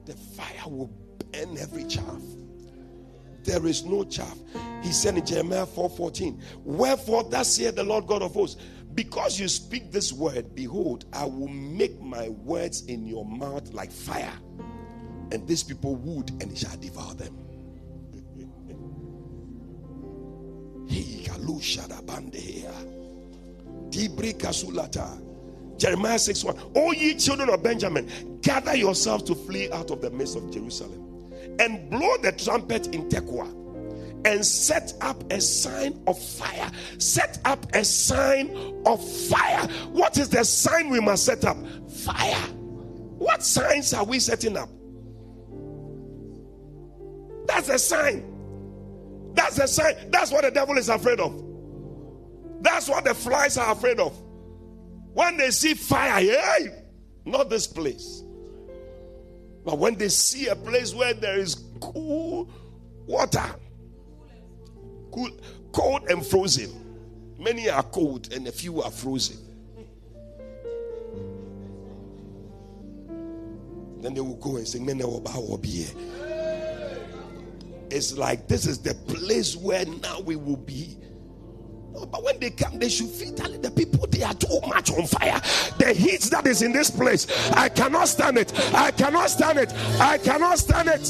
The fire will burn every chaff. There is no chaff. He said in Jeremiah 4:14, Wherefore thus saith the Lord God of hosts, because you speak this word, behold, I will make my words in your mouth like fire, and these people would, and it shall devour them. Jeremiah 6 1. O ye children of Benjamin, gather yourselves to flee out of the midst of Jerusalem and blow the trumpet in Tekoa and set up a sign of fire. Set up a sign of fire. What is the sign we must set up? Fire. What signs are we setting up? That's a sign. That's a sign. That's what the devil is afraid of. That's what the flies are afraid of. When they see fire, hey, not this place. But when they see a place where there is cool water, cool, cold and frozen. Many are cold and a few are frozen. Then they will go and sing, It's like this is the place where now we will be. But when they come, they should feel that the people they are too much on fire. The heat that is in this place, I cannot stand it. I cannot stand it. I cannot stand it.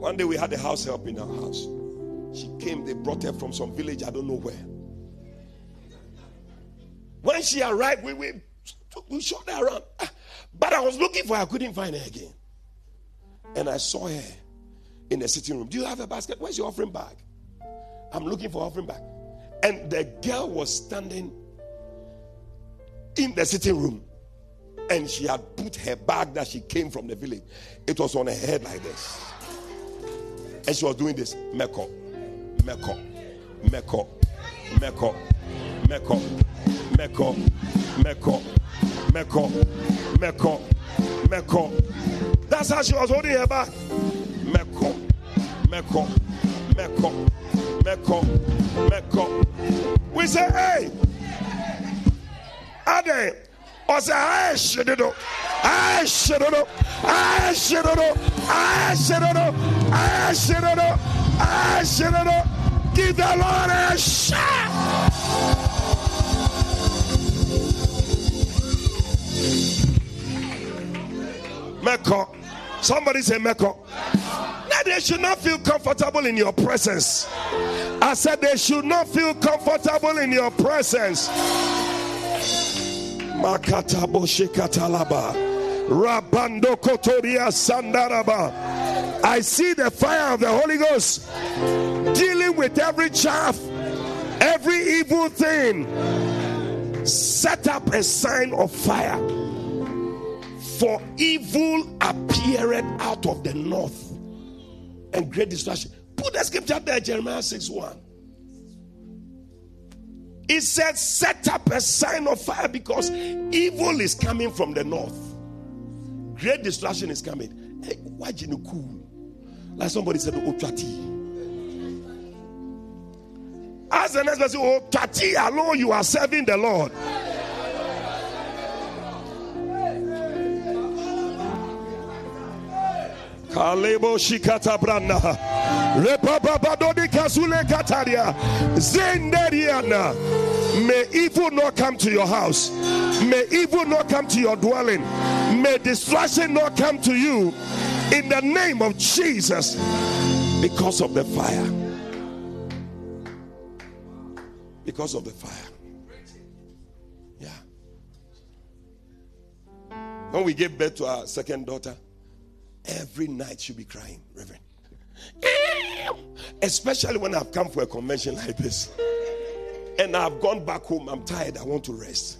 One day we had a house help in our house. She came, they brought her from some village, I don't know where. When she arrived, we, we, we showed her around. But I was looking for her, I couldn't find her again. And I saw her in the sitting room. Do you have a basket? Where's your offering bag? I'm looking for offering bag. And the girl was standing in the sitting room. And she had put her bag that she came from the village. It was on her head like this. And she was doing this. Meko, Meko, Meko, Meko, Meko, Meko, Meko, Meko, Meko, Meko. That's how she was holding her back. Meko, Meko, Meko, Meko, Meko. We say, hey, Ade, or say, I should do, I should do, I should do, I should do, I should do, I should do. Give the Lord a shout. Meko. Somebody say Meko. Now they should not feel comfortable in your presence. I said they should not feel comfortable in your presence. Makatabo shikatalaba. Rabando kotoria sandaraba. I see the fire of the Holy Ghost dealing with every chaff, every evil thing. Set up a sign of fire. For evil appeared out of the north and great destruction. Put the scripture there, Jeremiah 6 1. It said, Set up a sign of fire because evil is coming from the north. Great destruction is coming. Hey, why you cool? Like somebody said, Ochati. As the next person, oh, Tati alone, you are serving the Lord. Kalebo shikata branda. Repapabadodi kasule kataria. Zenderiana. May evil not come to your house. May evil not come to your dwelling. May destruction not come to you. In the name of Jesus. Because of the fire. Because of the fire. Yeah. When we gave birth to our second daughter, every night she'll be crying, Reverend. Especially when I've come for a convention like this. And I've gone back home. I'm tired. I want to rest.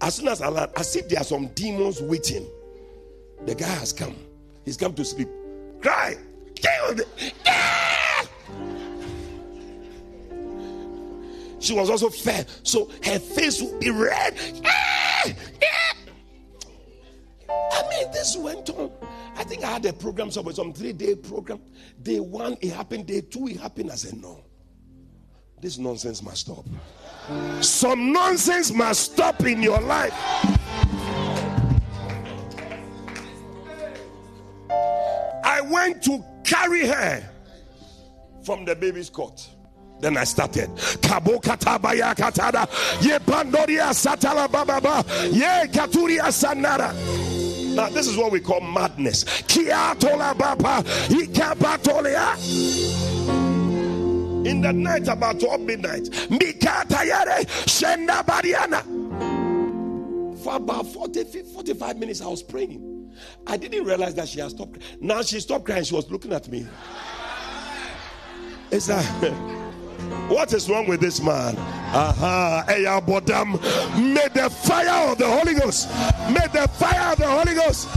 As soon as I land, as if there are some demons waiting. The guy has come. He's come to sleep. Cry. She was also fair. So her face would be red. I mean, this went on. I think I had a program somewhere, some three day program. Day one, it happened. Day two, it happened. I said, no. This nonsense must stop. Some nonsense must stop in your life. I went to carry her from the baby's cot. Then I started. Kabo katada. Ye pandoria satala bababa. Ye katuria sanara. Now, this is what we call madness. In the night about 12 midnight. For about 40, 45 minutes, I was praying. I didn't realize that she had stopped. Now she stopped crying. She was looking at me. It's like, what is wrong with this man? Aha, uh-huh. May the fire of the Holy Ghost, may the fire of the Holy Ghost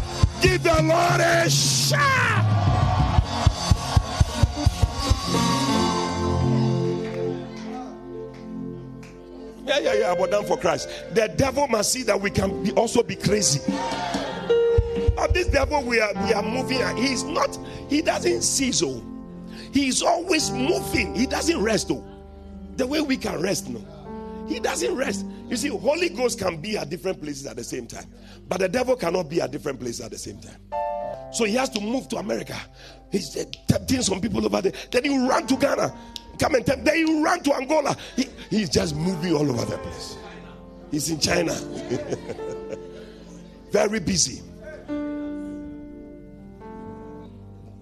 give the Lord a shout. Yeah, yeah, yeah, done for Christ. The devil must see that we can be also be crazy. Of this devil, we are we are moving. He's not, he doesn't cease. Oh, he's always moving. He doesn't rest. Oh, the way we can rest, no. He doesn't rest. You see, Holy Ghost can be at different places at the same time, but the devil cannot be at different places at the same time. So he has to move to America. He's eh, tempting some people over there. Then he run to Ghana. Come and tell Then he run to Angola. He, he's just moving all over the place. He's in China. Very busy.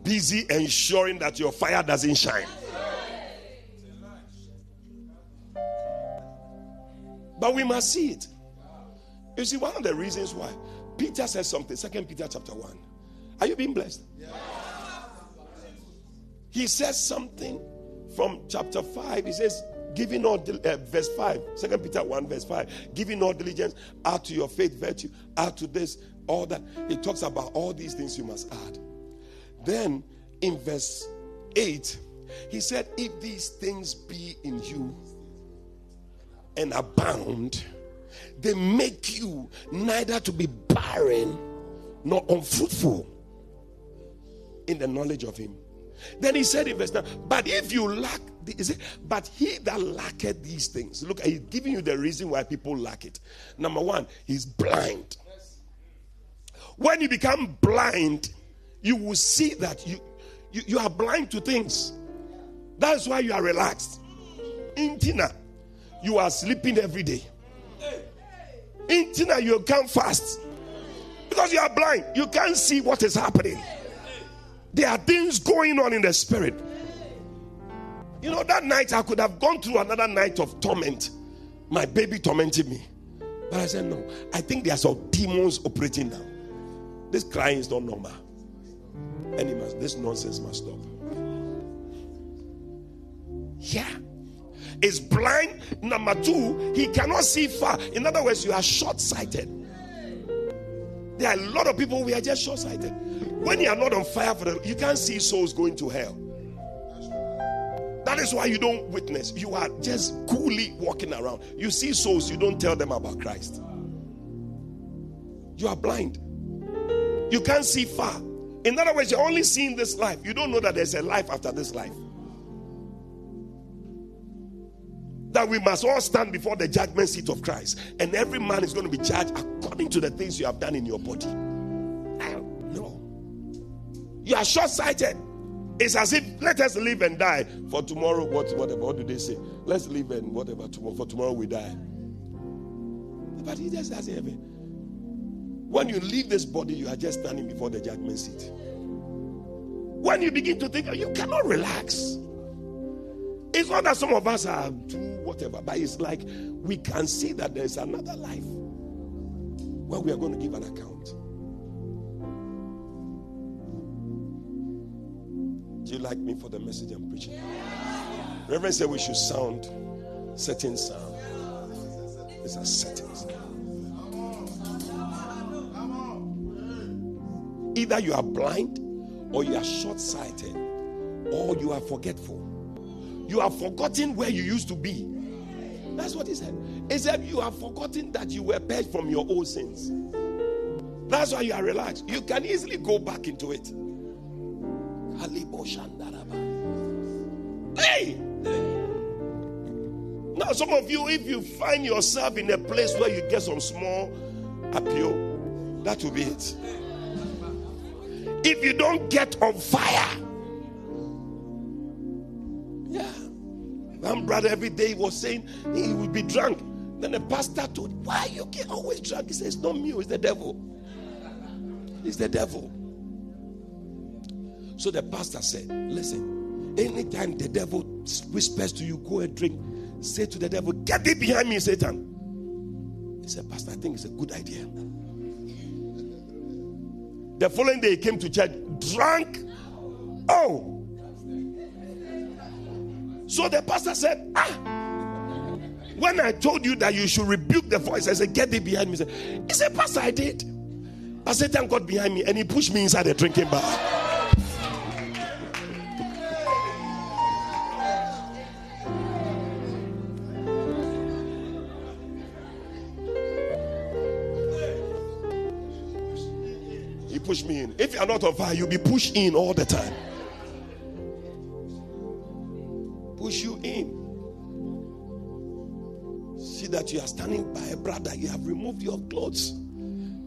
Busy ensuring that your fire doesn't shine. But we must see it. You see, one of the reasons why Peter says something, Second Peter chapter 1. Are you being blessed? He says something from chapter 5. He says, giving all uh, verse 5 second peter 1 verse 5 giving all diligence add to your faith virtue add to this all that he talks about all these things you must add then in verse 8 he said if these things be in you and abound they make you neither to be barren nor unfruitful in the knowledge of him then he said in verse 9, but if you lack, is it, but he that lacketh these things, look, he's giving you the reason why people lack it. Number one, he's blind. When you become blind, you will see that you, you, you are blind to things. That's why you are relaxed. In Tina, you are sleeping every day. In Tina, you can't fast because you are blind. You can't see what is happening. There are things going on in the spirit. You know, that night I could have gone through another night of torment. My baby tormented me. But I said, no, I think there are some demons operating now. This crying is not normal. And must, this nonsense must stop. Yeah. Is blind. Number two, he cannot see far. In other words, you are short sighted. There are a lot of people, we are just short sighted. When you are not on fire for you can't see souls going to hell. That is why you don't witness. You are just coolly walking around. You see souls, you don't tell them about Christ. You are blind. You can't see far. In other words, you're only seeing this life. You don't know that there's a life after this life. that we must all stand before the judgment seat of Christ, and every man is going to be judged according to the things you have done in your body. No. You are short sighted. It's as if let us live and die for tomorrow. What whatever? What do they say? Let's live and whatever tomorrow for tomorrow we die. But he just has heaven. When you leave this body, you are just standing before the judgment seat. When you begin to think, you cannot relax. It's not that some of us are too whatever, but it's like we can see that there's another life where we are going to give an account. Do you like me for the message I'm preaching? Reverend said we should sound certain sound. It's a certain sound. Either you are blind, or you are short sighted, or you are forgetful. You have forgotten where you used to be. That's what he said. He said, You have forgotten that you were purged from your old sins. That's why you are relaxed. You can easily go back into it. Hey! Now, some of you, if you find yourself in a place where you get some small appeal, that will be it. If you don't get on fire, yeah. One brother every day was saying he would be drunk. Then the pastor told, Why you get always drunk? He says, It's not me, oh, it's the devil. It's the devil. So the pastor said, Listen, anytime the devil whispers to you, go and drink, say to the devil, Get behind me, Satan. He said, Pastor, I think it's a good idea. The following day he came to church drunk. Oh. So the pastor said, Ah, when I told you that you should rebuke the voice, I said, Get thee behind me. He said, Pastor, I did. But Satan God behind me and he pushed me inside the drinking bar. He pushed me in. If you are not on fire, you'll be pushed in all the time. Push you in. See that you are standing by a brother, you have removed your clothes.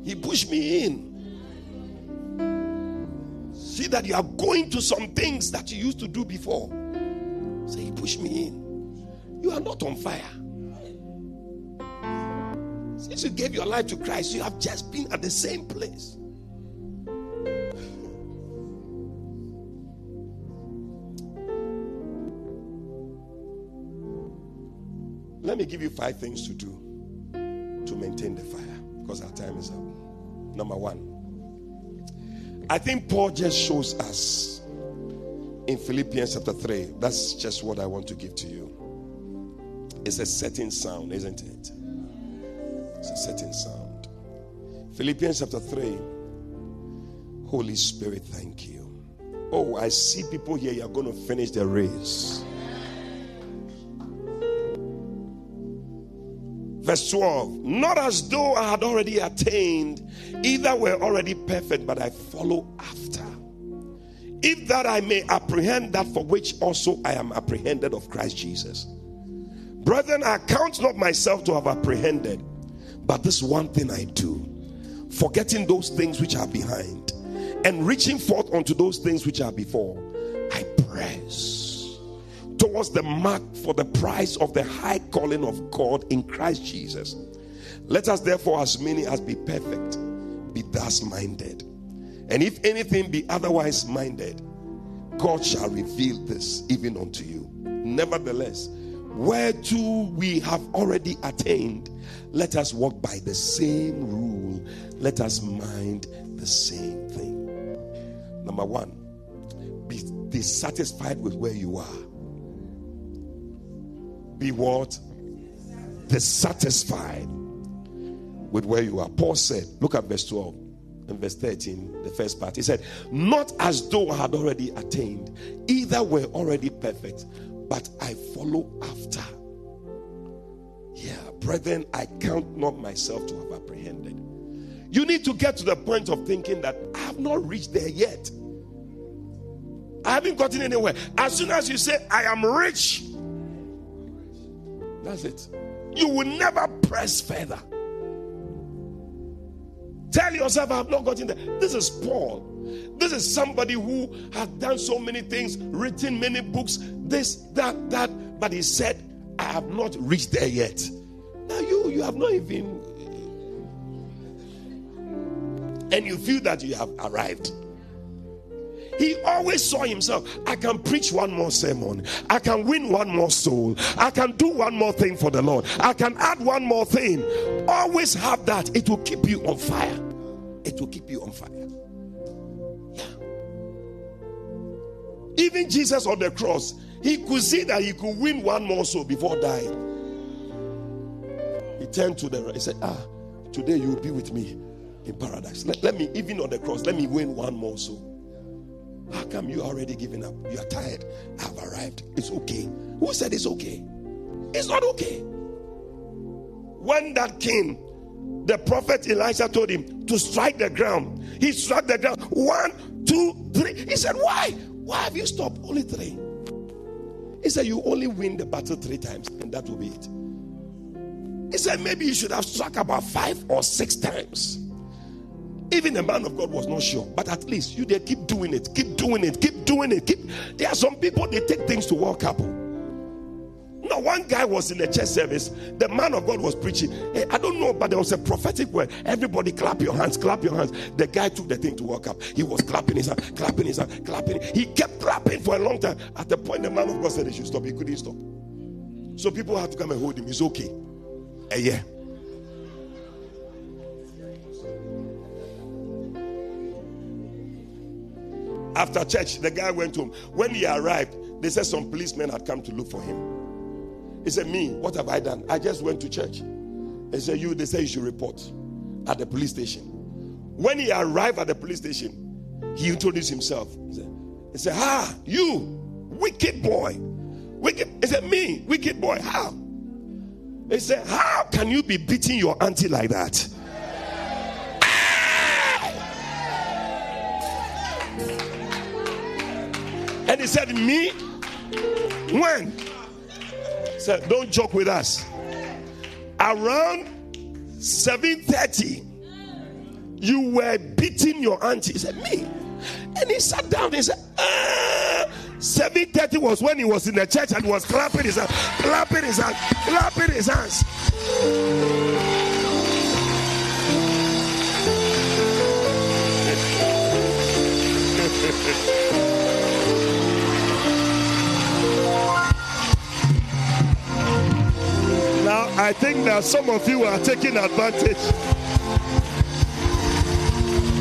He pushed me in. See that you are going to some things that you used to do before. Say, He pushed me in. You are not on fire. Since you gave your life to Christ, you have just been at the same place. Let me give you five things to do to maintain the fire because our time is up. Number one, I think Paul just shows us in Philippians chapter 3. That's just what I want to give to you. It's a certain sound, isn't it? It's a certain sound. Philippians chapter 3. Holy Spirit, thank you. Oh, I see people here, you're going to finish the race. Verse 12 Not as though I had already attained, either were already perfect, but I follow after. If that I may apprehend that for which also I am apprehended of Christ Jesus. Brethren, I count not myself to have apprehended, but this one thing I do, forgetting those things which are behind and reaching forth unto those things which are before, I press towards the mark for the prize of the high calling of God in Christ Jesus. Let us therefore, as many as be perfect, be thus minded. And if anything be otherwise minded, God shall reveal this even unto you. Nevertheless, whereto we have already attained, let us walk by the same rule. Let us mind the same thing. Number one, be dissatisfied with where you are be what? Dissatisfied with where you are. Paul said, look at verse 12 and verse 13, the first part. He said, Not as though I had already attained, either were already perfect, but I follow after. Yeah, brethren, I count not myself to have apprehended. You need to get to the point of thinking that I have not reached there yet. I haven't gotten anywhere. As soon as you say, I am rich, That's it. You will never press further. Tell yourself, I have not gotten there. This is Paul. This is somebody who has done so many things, written many books, this, that, that. But he said, I have not reached there yet. Now you, you have not even. And you feel that you have arrived. He always saw himself. I can preach one more sermon. I can win one more soul. I can do one more thing for the Lord. I can add one more thing. Always have that. It will keep you on fire. It will keep you on fire. Yeah. Even Jesus on the cross, he could see that he could win one more soul before dying. He turned to the right. He said, Ah, today you will be with me in paradise. Let, let me, even on the cross, let me win one more soul. How come you already given up? You are tired. I've arrived. It's okay. Who said it's okay? It's not okay. When that came, the prophet Elijah told him to strike the ground, he struck the ground. One, two, three. He said, Why? Why have you stopped? Only three. He said, You only win the battle three times, and that will be it. He said, Maybe you should have struck about five or six times. Even the man of God was not sure, but at least you there keep doing it, keep doing it, keep doing it. Keep. There are some people they take things to World Cup. No, one guy was in the church service. The man of God was preaching. I don't know, but there was a prophetic word. Everybody clap your hands, clap your hands. The guy took the thing to World up. He was clapping his hand, clapping his hand, clapping. He kept clapping for a long time. At the point, the man of God said he should stop. He couldn't stop. So people had to come and hold him. It's okay. A year. After church, the guy went home. When he arrived, they said some policemen had come to look for him. He said, Me, what have I done? I just went to church. They said, You, they said you should report at the police station. When he arrived at the police station, he introduced himself. He said, Ah, you, wicked boy. Wicked. He said, Me, wicked boy. How? He said, How can you be beating your auntie like that? And he said, Me? When? He said, Don't joke with us. Around 7:30, you were beating your auntie. He said, Me. And he sat down he said, ah. 7:30 was when he was in the church and was clapping his hands, clapping his hands, clapping his hands. Now, I think that some of you are taking advantage.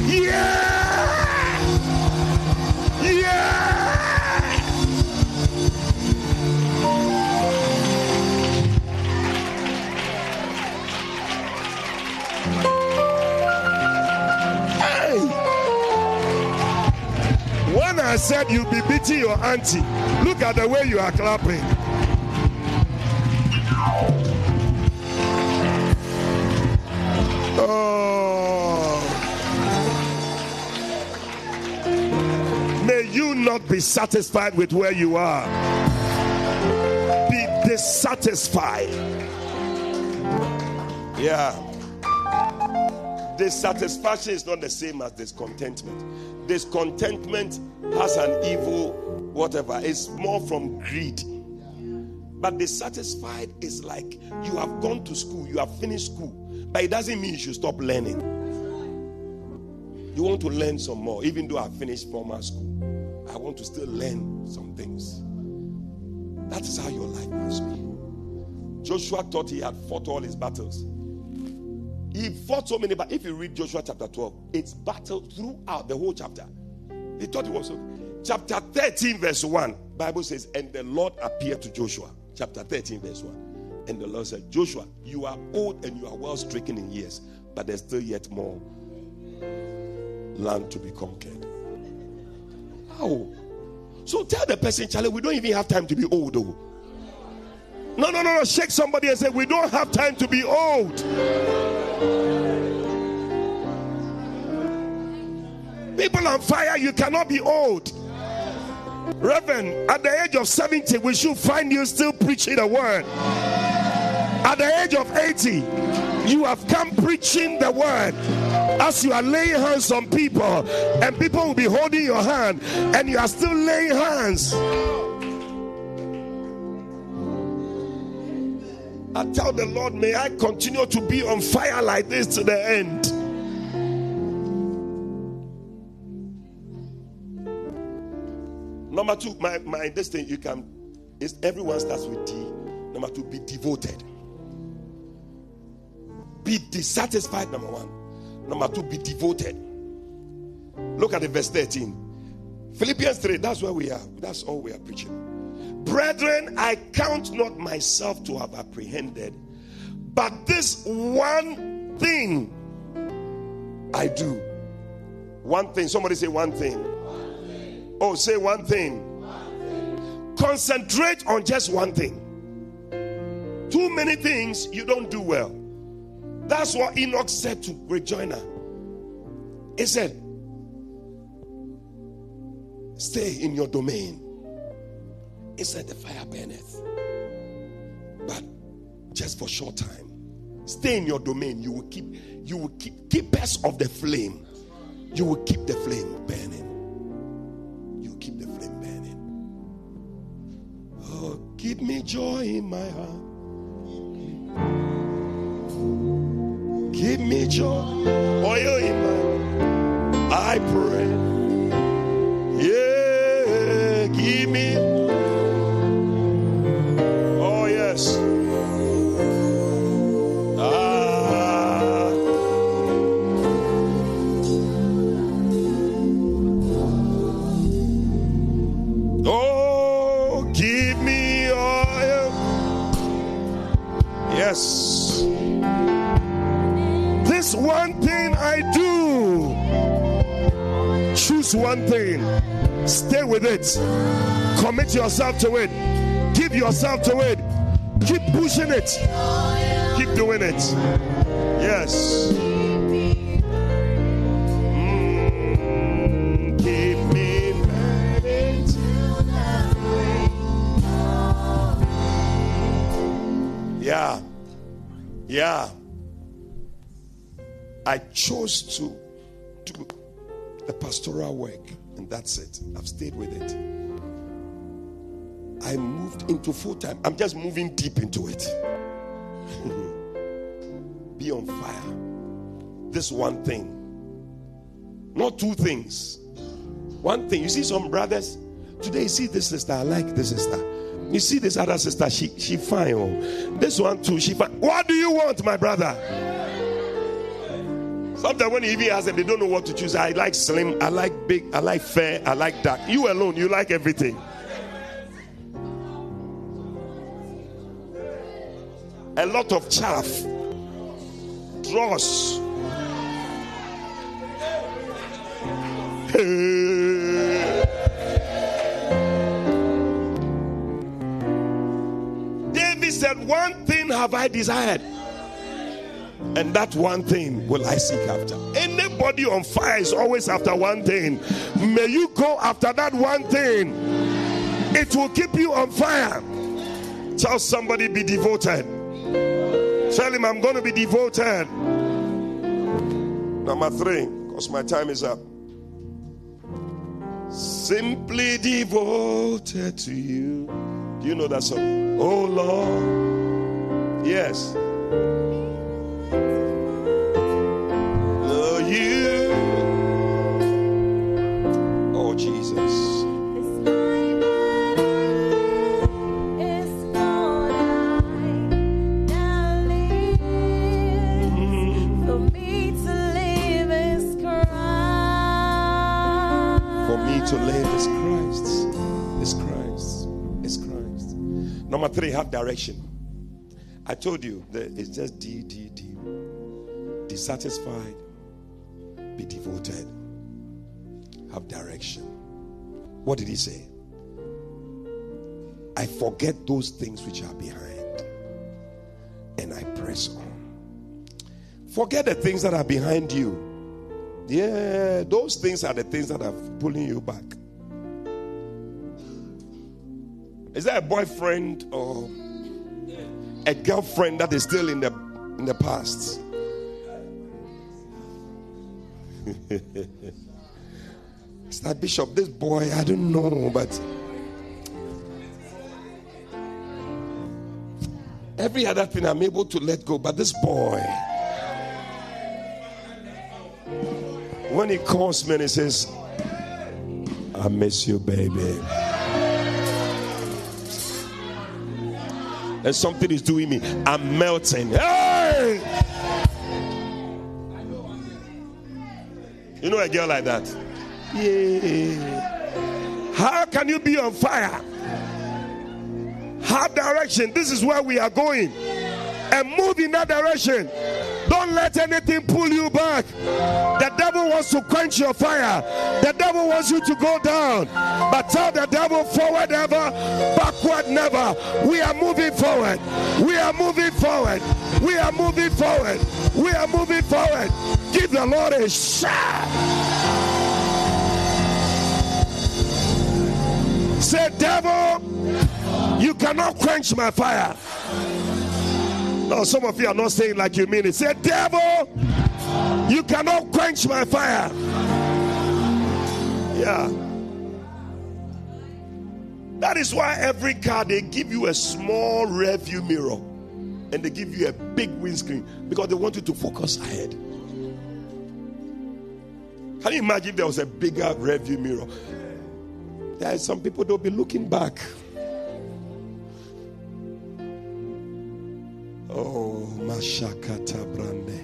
Yeah! Yeah! Hey! When I said you'll be beating your auntie, look at the way you are clapping. Oh. May you not be satisfied with where you are. Be dissatisfied. Yeah. Dissatisfaction is not the same as discontentment. Discontentment has an evil whatever. It's more from greed. But dissatisfied is like you have gone to school, you have finished school, but it doesn't mean you should stop learning. You want to learn some more, even though I finished formal school. I want to still learn some things. That is how your life must be. Joshua thought he had fought all his battles. He fought so many, but if you read Joshua chapter 12, it's battle throughout the whole chapter. He thought it was okay. Chapter 13, verse 1, Bible says, and the Lord appeared to Joshua. Chapter 13, verse 1. And the Lord said, Joshua, you are old and you are well stricken in years, but there's still yet more land to be conquered. How? So tell the person, Charlie, we don't even have time to be old, though. No, no, no, no. Shake somebody and say, We don't have time to be old. People on fire, you cannot be old. Reverend, at the age of 70, we should find you still preaching the word. At the age of 80, you have come preaching the word as you are laying hands on people, and people will be holding your hand, and you are still laying hands. I tell the Lord, may I continue to be on fire like this to the end. Number two, my, my this thing you can is everyone starts with D. Number two, be devoted. Be dissatisfied, number one. Number two, be devoted. Look at the verse 13. Philippians 3, that's where we are. That's all we are preaching. Brethren, I count not myself to have apprehended, but this one thing I do. One thing. Somebody say one thing. Oh, say one thing. Concentrate on just one thing. Too many things you don't do well. That's what Enoch said to Rejoinder. He said, Stay in your domain. He said, The fire burneth. But just for short time. Stay in your domain. You will keep, you will keep keepers of the flame. You will keep the flame burning. You keep the flame burning. Oh, give me joy in my heart. Give me joy, in my I pray. Yeah, give me. Oh, yes. Ah. Oh, give me. Yes. One thing I do. Choose one thing. Stay with it. Commit yourself to it. Give yourself to it. Keep pushing it. Keep doing it. Yes. Mm. Yeah. Yeah. I chose to do the pastoral work, and that's it. I've stayed with it. I moved into full time. I'm just moving deep into it. Be on fire. This one thing, not two things. One thing. You see, some brothers today. You see this sister. I like this sister. You see this other sister. She she fine. Oh, this one too. She fine. What do you want, my brother? Sometimes when you even ask them, they don't know what to choose. I like slim, I like big, I like fair, I like dark. You alone, you like everything. A lot of chaff, dross. David said, One thing have I desired and that one thing will I seek after. Anybody on fire is always after one thing. May you go after that one thing, it will keep you on fire. Tell somebody, be devoted. Tell him, I'm going to be devoted. Number three, because my time is up. Simply devoted to you. Do you know that song? Oh Lord. Yes. To live is Christ. Is Christ. Is Christ. Number three, have direction. I told you that it's just D, D, D. Dissatisfied, be devoted, have direction. What did he say? I forget those things which are behind and I press on. Forget the things that are behind you. Yeah, those things are the things that are pulling you back. Is that a boyfriend or a girlfriend that is still in the in the past. it's that bishop, this boy, I don't know, but every other thing I'm able to let go, but this boy. When he calls me and he says, I miss you, baby. And something is doing me. I'm melting. Hey! You know a girl like that? Yeah. How can you be on fire? Hard direction. This is where we are going. And move in that direction. Don't let anything pull you back. The devil wants to quench your fire. The devil wants you to go down. But tell the devil forward ever, backward never. We are moving forward. We are moving forward. We are moving forward. We are moving forward. Give the Lord a shout. Say, devil, you cannot quench my fire. No, some of you are not saying like you mean it. Say, devil, you cannot quench my fire. Yeah. That is why every car they give you a small rear-view mirror and they give you a big windscreen because they want you to focus ahead. Can you imagine if there was a bigger rear-view mirror? There are some people they'll be looking back. Oh, Mashakata Brande.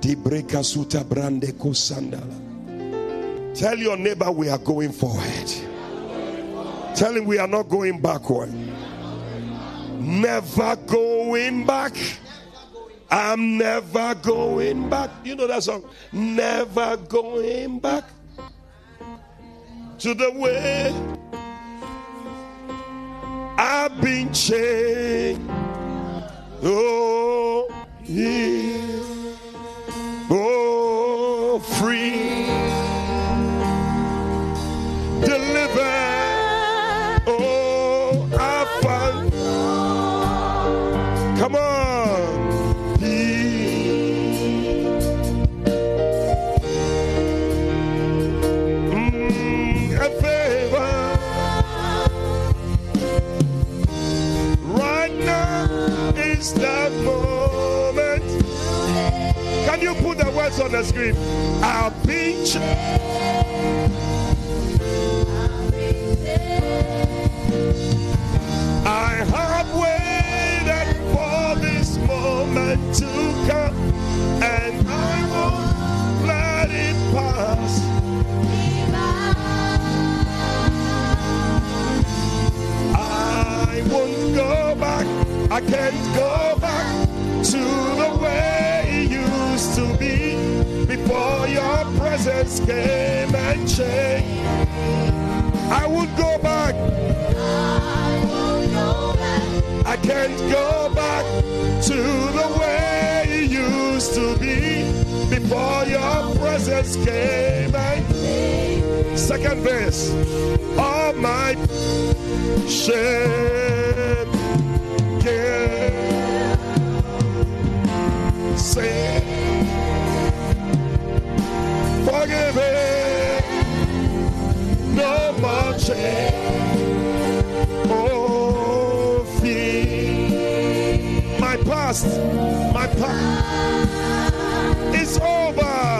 Dibreka Suta Brande Kusandala. Tell your neighbor we are going forward. Tell him we are not going backward. Never going back. I'm never going back. You know that song? Never going back to the way I've been changed. Oh, yeah. Oh, free. Deliver. Oh, I found. Come on. Now is that moment. Can you put the words on the screen? I'll be. I have waited for this moment to come, can't go back to the way it used to be before your presence came and changed. I won't go back. I can't go back to the way it used to be before your presence came and second verse all my shame forgive no more shame oh fear my past my past it's over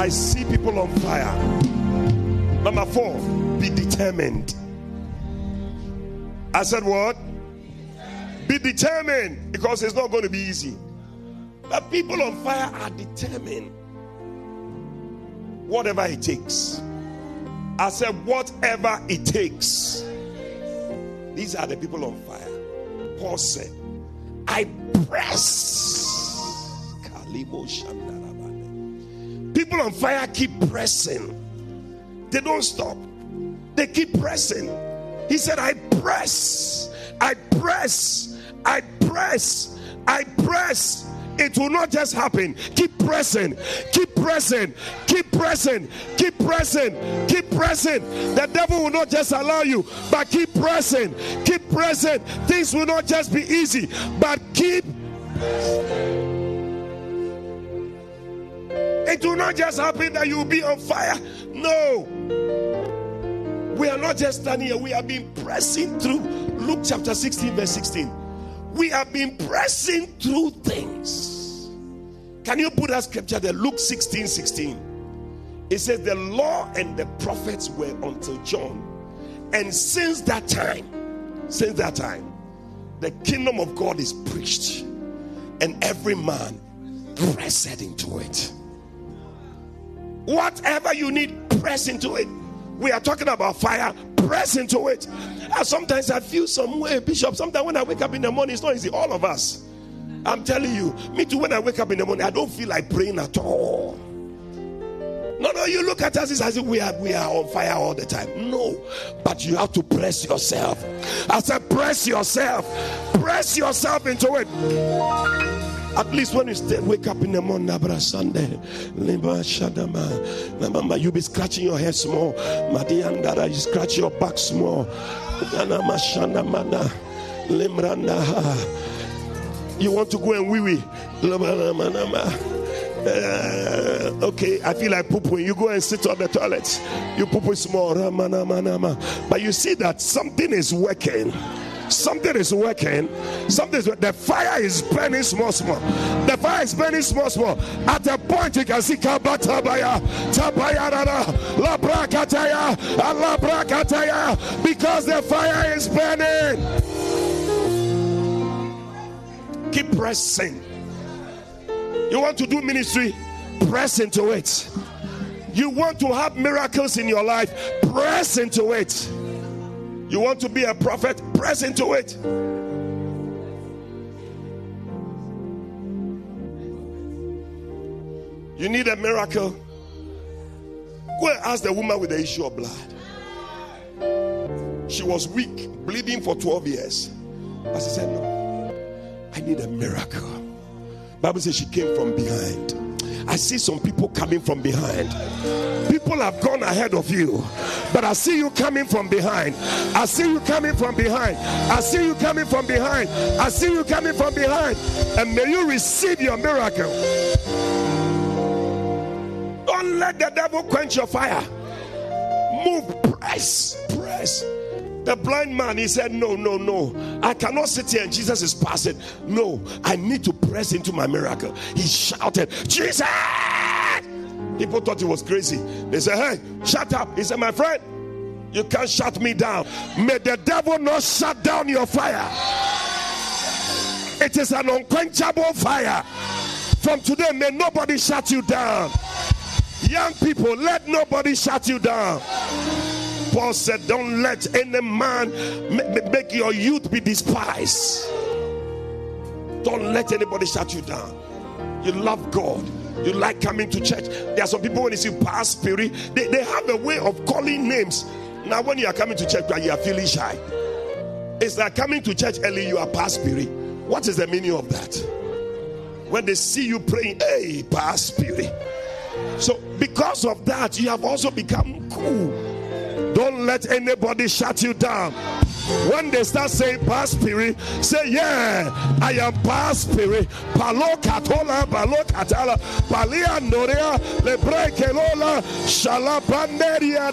I see people on fire. Number four, be determined. I said, What? Be determined because it's not going to be easy. But people on fire are determined. Whatever it takes. I said, Whatever it takes. These are the people on fire. Paul said, I press. Shandarabane. People on fire keep pressing. They don't stop. They keep pressing. He said, I press. I press. I press. I press. It will not just happen. Keep pressing. Keep pressing. Keep pressing. Keep pressing. Keep pressing. The devil will not just allow you, but keep pressing. Keep pressing. Things will not just be easy, but keep It will not just happen that you will be on fire. No. We are not just standing here, we have been pressing through. Luke chapter 16, verse 16. We have been pressing through things. Can you put that scripture there? Luke 16, 16. It says, The law and the prophets were until John. And since that time, since that time, the kingdom of God is preached, and every man pressed into it. Whatever you need, press into it. We are talking about fire, press into it. And sometimes I feel some way, Bishop. Sometimes when I wake up in the morning, it's not easy. All of us. I'm telling you, me too, when I wake up in the morning, I don't feel like praying at all. No, no, you look at us as if we are we are on fire all the time. No, but you have to press yourself. I said, press yourself, press yourself into it. At least when you stay, wake up in the morning, Abra Sunday, Mama, you be scratching your head small. Madiandara, you scratch your back small. You want to go and wee wee. Uh, okay, I feel like pooping. You go and sit on the toilet. You poop small. But you see that something is working something is working. Something is the fire is burning small, small. The fire is burning small, small. At a point you can see Kabatabaya, Tabayarada, Labrakataya, Alabrakataya, because the fire is burning. Keep pressing. You want to do ministry? Press into it. You want to have miracles in your life? Press into it. You want to be a prophet? Press into it. You need a miracle? Go and ask the woman with the issue of blood. She was weak, bleeding for 12 years. But she said, No, I need a miracle. Bible says she came from behind. I see some people coming from behind. People have gone ahead of you, but I see you coming from behind. I see you coming from behind. I see you coming from behind. I see you coming from behind. And may you receive your miracle. Don't let the devil quench your fire. Move, press, press. The blind man, he said, No, no, no. I cannot sit here and Jesus is passing. No, I need to press into my miracle. He shouted, Jesus! People thought he was crazy. They said, Hey, shut up. He said, My friend, you can't shut me down. May the devil not shut down your fire. It is an unquenchable fire. From today, may nobody shut you down. Young people, let nobody shut you down. Paul said, Don't let any man make your youth be despised. Don't let anybody shut you down. You love God. You like coming to church. There are some people when you see past spirit, they, they have a way of calling names. Now, when you are coming to church, you are feeling shy. It's like coming to church early, you are past spirit. What is the meaning of that? When they see you praying, hey, past spirit. So, because of that, you have also become cool. Don't let anybody shut you down. When they start saying past spirit, say, Yeah, I am past spirit. Palo katola, palo katala, palia norea, lebre kelola, shalabanderia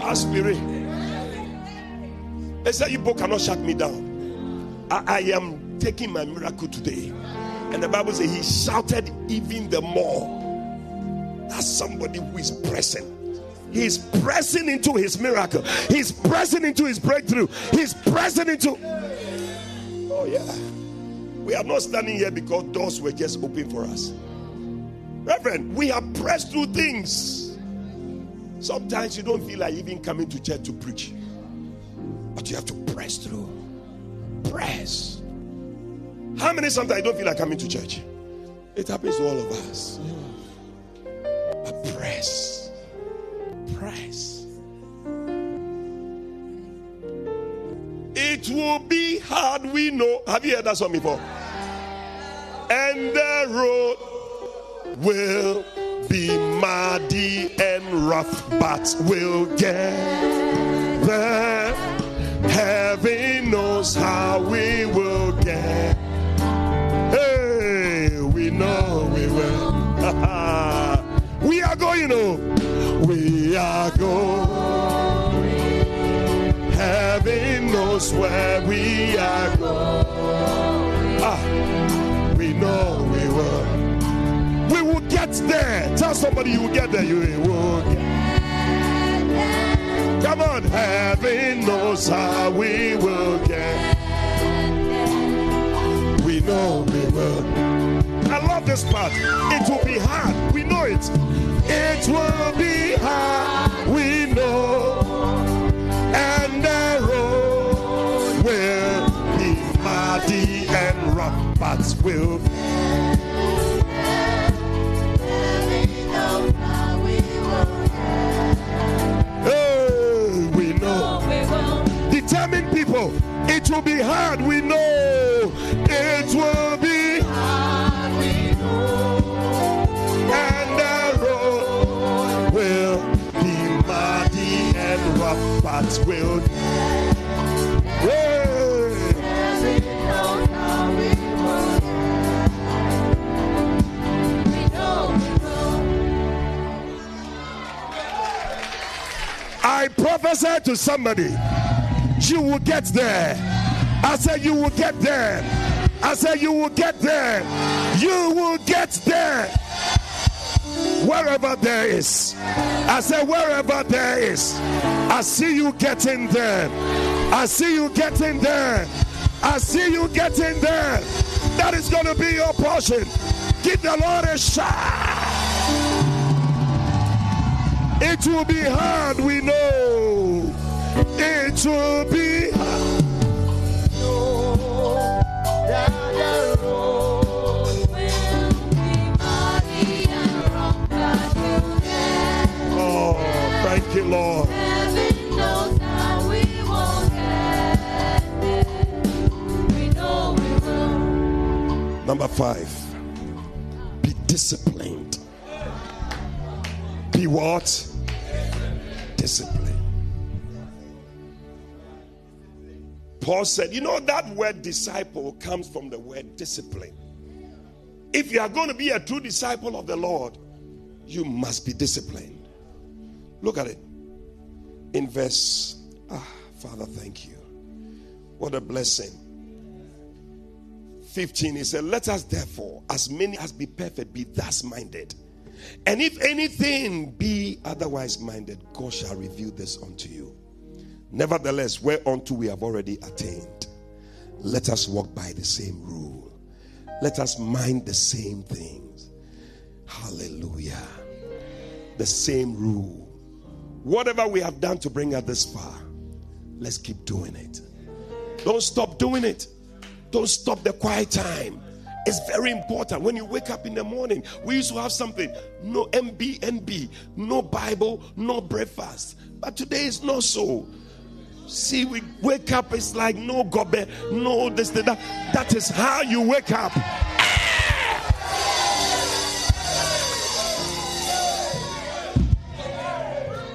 Past spirit. They say, You cannot shut me down. I, I am taking my miracle today. And the Bible says he shouted even the more. That's somebody who is pressing. He's pressing into his miracle. He's pressing into his breakthrough. He's pressing into. Oh, yeah. We are not standing here because doors were just open for us. Reverend, we have pressed through things. Sometimes you don't feel like even coming to church to preach, but you have to press through. Press. How many sometimes you don't feel like coming to church? It happens to all of us. But press. Press. It will be hard, we know. Have you heard that song before? And the road will be muddy and rough, but we'll get there. Heaven knows how we will get Hey, we know we will. we are going home. We are going. Heaven knows where we are going. Ah, we know we will. We will get there. Tell somebody you will get there. You will get there. Come on, heaven knows how we will get. We know we will. I love this part. It will be hard. Know it. It will be hard. We know. And the road will be muddy and rough, but will be. we know. Determined people, it will be hard. We know hearts will. I prophesy to somebody, you will get there. I said, You will get there. I said, You will get there. You will get there wherever there is. I said, wherever there is, I see you getting there. I see you getting there. I see you getting there. That is going to be your portion. Give the Lord a shout. It will be hard, we know. It will be Lord. Number five, be disciplined. Be what? Disciplined. Paul said, you know, that word disciple comes from the word discipline. If you are going to be a true disciple of the Lord, you must be disciplined. Look at it. In verse, ah, Father, thank you. What a blessing. 15, he said, Let us therefore, as many as be perfect, be thus minded. And if anything be otherwise minded, God shall reveal this unto you. Nevertheless, whereunto we have already attained, let us walk by the same rule. Let us mind the same things. Hallelujah. The same rule. Whatever we have done to bring us this far, let's keep doing it. Don't stop doing it. Don't stop the quiet time. It's very important. When you wake up in the morning, we used to have something no NBNB, no Bible, no breakfast. But today is not so. See, we wake up, it's like no gobe, no this, that. That is how you wake up.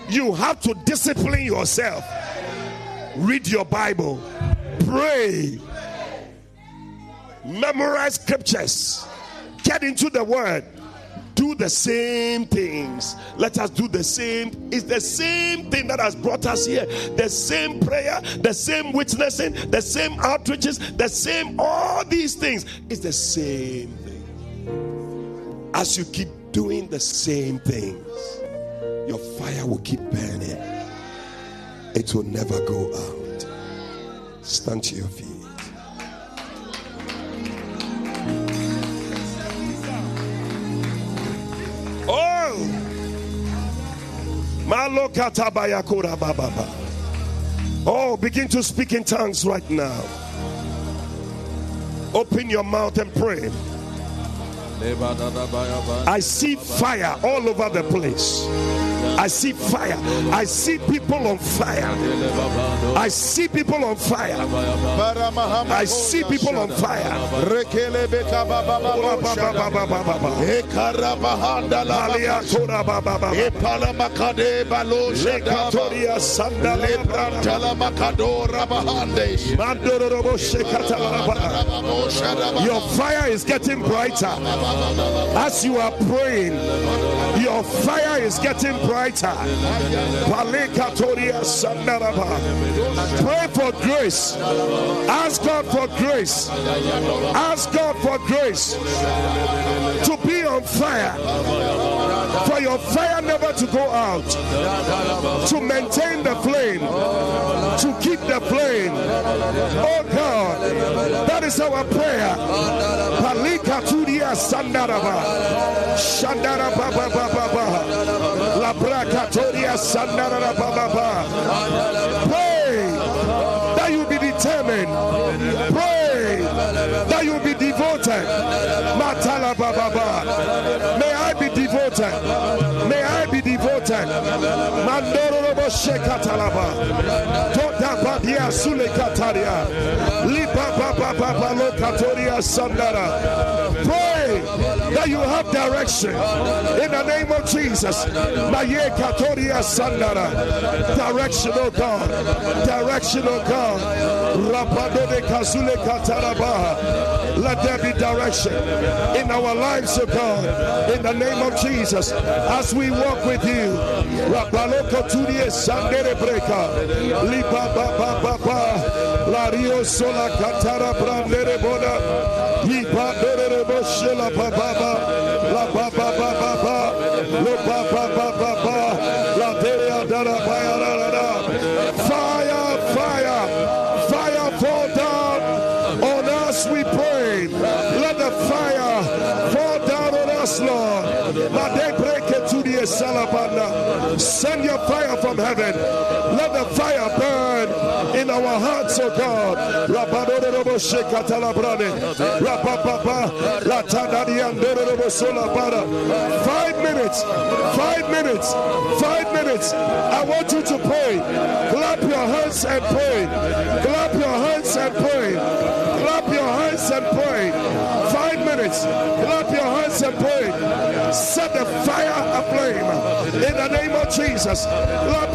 You have to discipline yourself. Read your Bible, pray, memorize scriptures, get into the word, do the same things. Let us do the same. It's the same thing that has brought us here. The same prayer, the same witnessing, the same outreaches, the same, all these things. It's the same thing. As you keep doing the same things, your fire will keep burning. It will never go out. Stand to your feet. Oh! Oh, begin to speak in tongues right now. Open your mouth and pray. I see fire all over the place. I see fire. I see people on fire. I see people on fire. I see people on fire. Your fire is getting brighter as you are praying. Your fire is getting brighter. Pray for grace. Ask God for grace. Ask God for grace to be on fire. For your fire never to go out. To maintain the flame. To keep the flame. Oh God, that is our prayer. Sandaraba. Sandaraba. Mandoro robo shekatalaba. Toda badia sule kataria. Liba baba baba lo katoria sandara. Pray that you have direction in the name of Jesus. Direction, oh God. Direction, oh God. Let there be direction in our lives, oh God. In the name of Jesus, as we walk with you. La rio sola katara brandere bona. Heaven. Let the fire burn in our hearts, oh God. Five minutes. Five minutes. Five minutes. I want you to pray. Clap your hands and pray. Clap your hands and pray. Clap your hands and pray. Five minutes. Clap your hands and pray. Set the fire aflame in the name of Jesus. Clap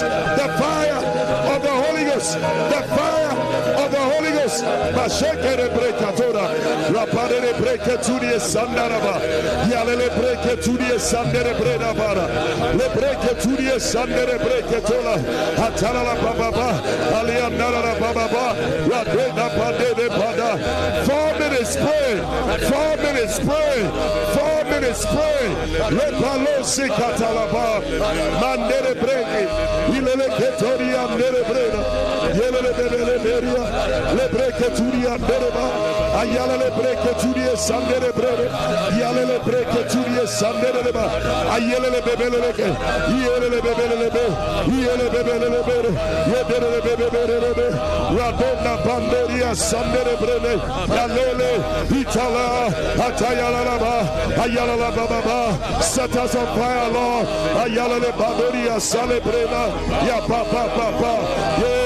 The fire of the Holy Ghost. The fire Mashekere brekatora. Rapare breketuri sandaraba. Sandere. Le sandere breketola. Atala la bababa. Aliandara la bababa. Radena pande de pada. Four minutes. pray. Four minutes, pray. Four minutes, pray. Le palosi katalaba. Mandere breki. Ilele ketoria. Le breke turia bereba. Ayala le breke turia sandere brene. Yale le breke turia sandere leba. Ayele le bebele leke. Yele le. Yele bebele. Yedere le bebele banderia sandere brene. Yalele. Itala. Atayala baba. Set us on fire, Lord. Ayala le banderia sale brena. Ya pa. Yeah.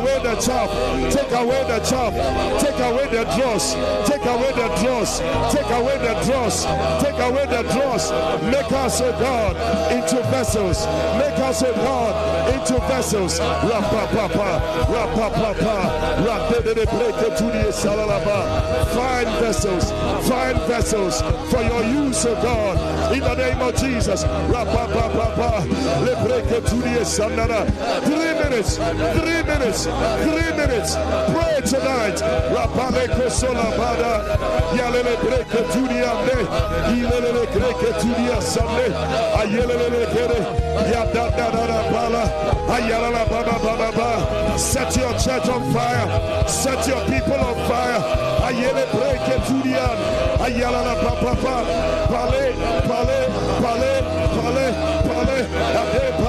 Take away the chaff. Take away the chaff. Take away the dross. Take away the dross. Take away the dross. Take away the dross. Make us, O God, into vessels. Make us, O God, into vessels. Rapa papa. Rapa papa. Rapa de break to the salalaba. Fine vessels. Fine vessels for your use, O God. In the name of Jesus. Rapa papa. Le break to the sanara. Three minutes. Three minutes. Three minutes. Pray tonight. Rapale kosola bada. Yalele breke tudiande. Ilele breke tudia sande. Ayelele kere. Yada da da da bala. Ayala baba baba ba. Set your church on fire. Set your people on fire. Ayele breke tudian. Ayala pa pa pa. Pale pale pale pale pale.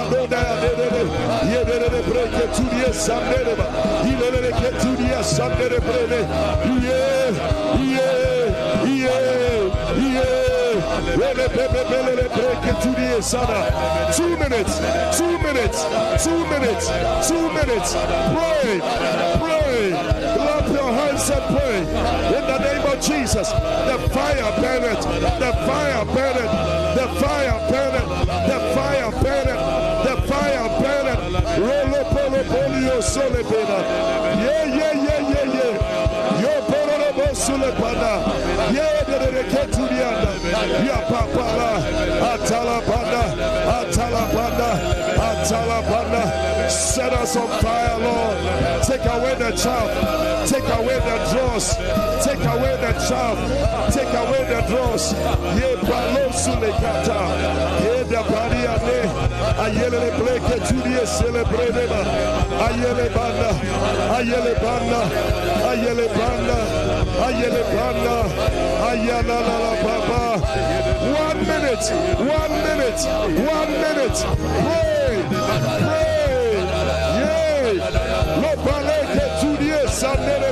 Two minutes. Two minutes. Two minutes. Two minutes. Pray. Pray. Clap your hands and pray. In the name of Jesus. The fire burn it. The fire burn it. The fire burn it. The fire sole pena. Yeah, yeah, yeah, yeah, yeah. Yo polo bosule pana. Yeah, de de keturianda. Ya papala. Atala panda. Atala panda. Atala panda. Set us on fire, Lord. Take away the chaff. Take away the dross. Take away the chaff. Take away the dross. Ye palo sule kata. Ye da pariane. Ayele bleke tudie celebrate ba. Ayele banda. Ayele banda. Ayele banda. Ayele banda. Ayala la la baba. One minute. One minute. One minute. Pray. Pray. Yay. Lo baleke tudie sanere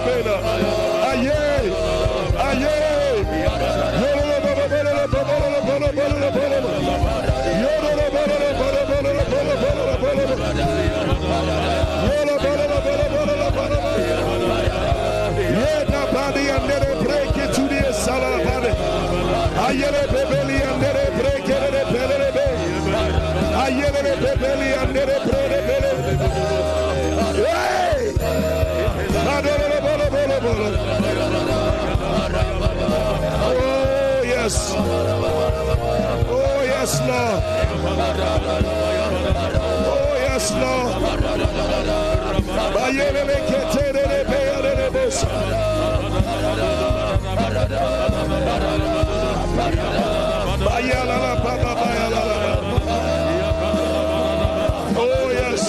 Oh yes.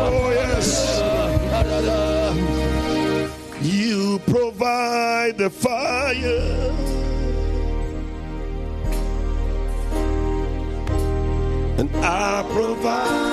Oh yes. You provide the fire. I provide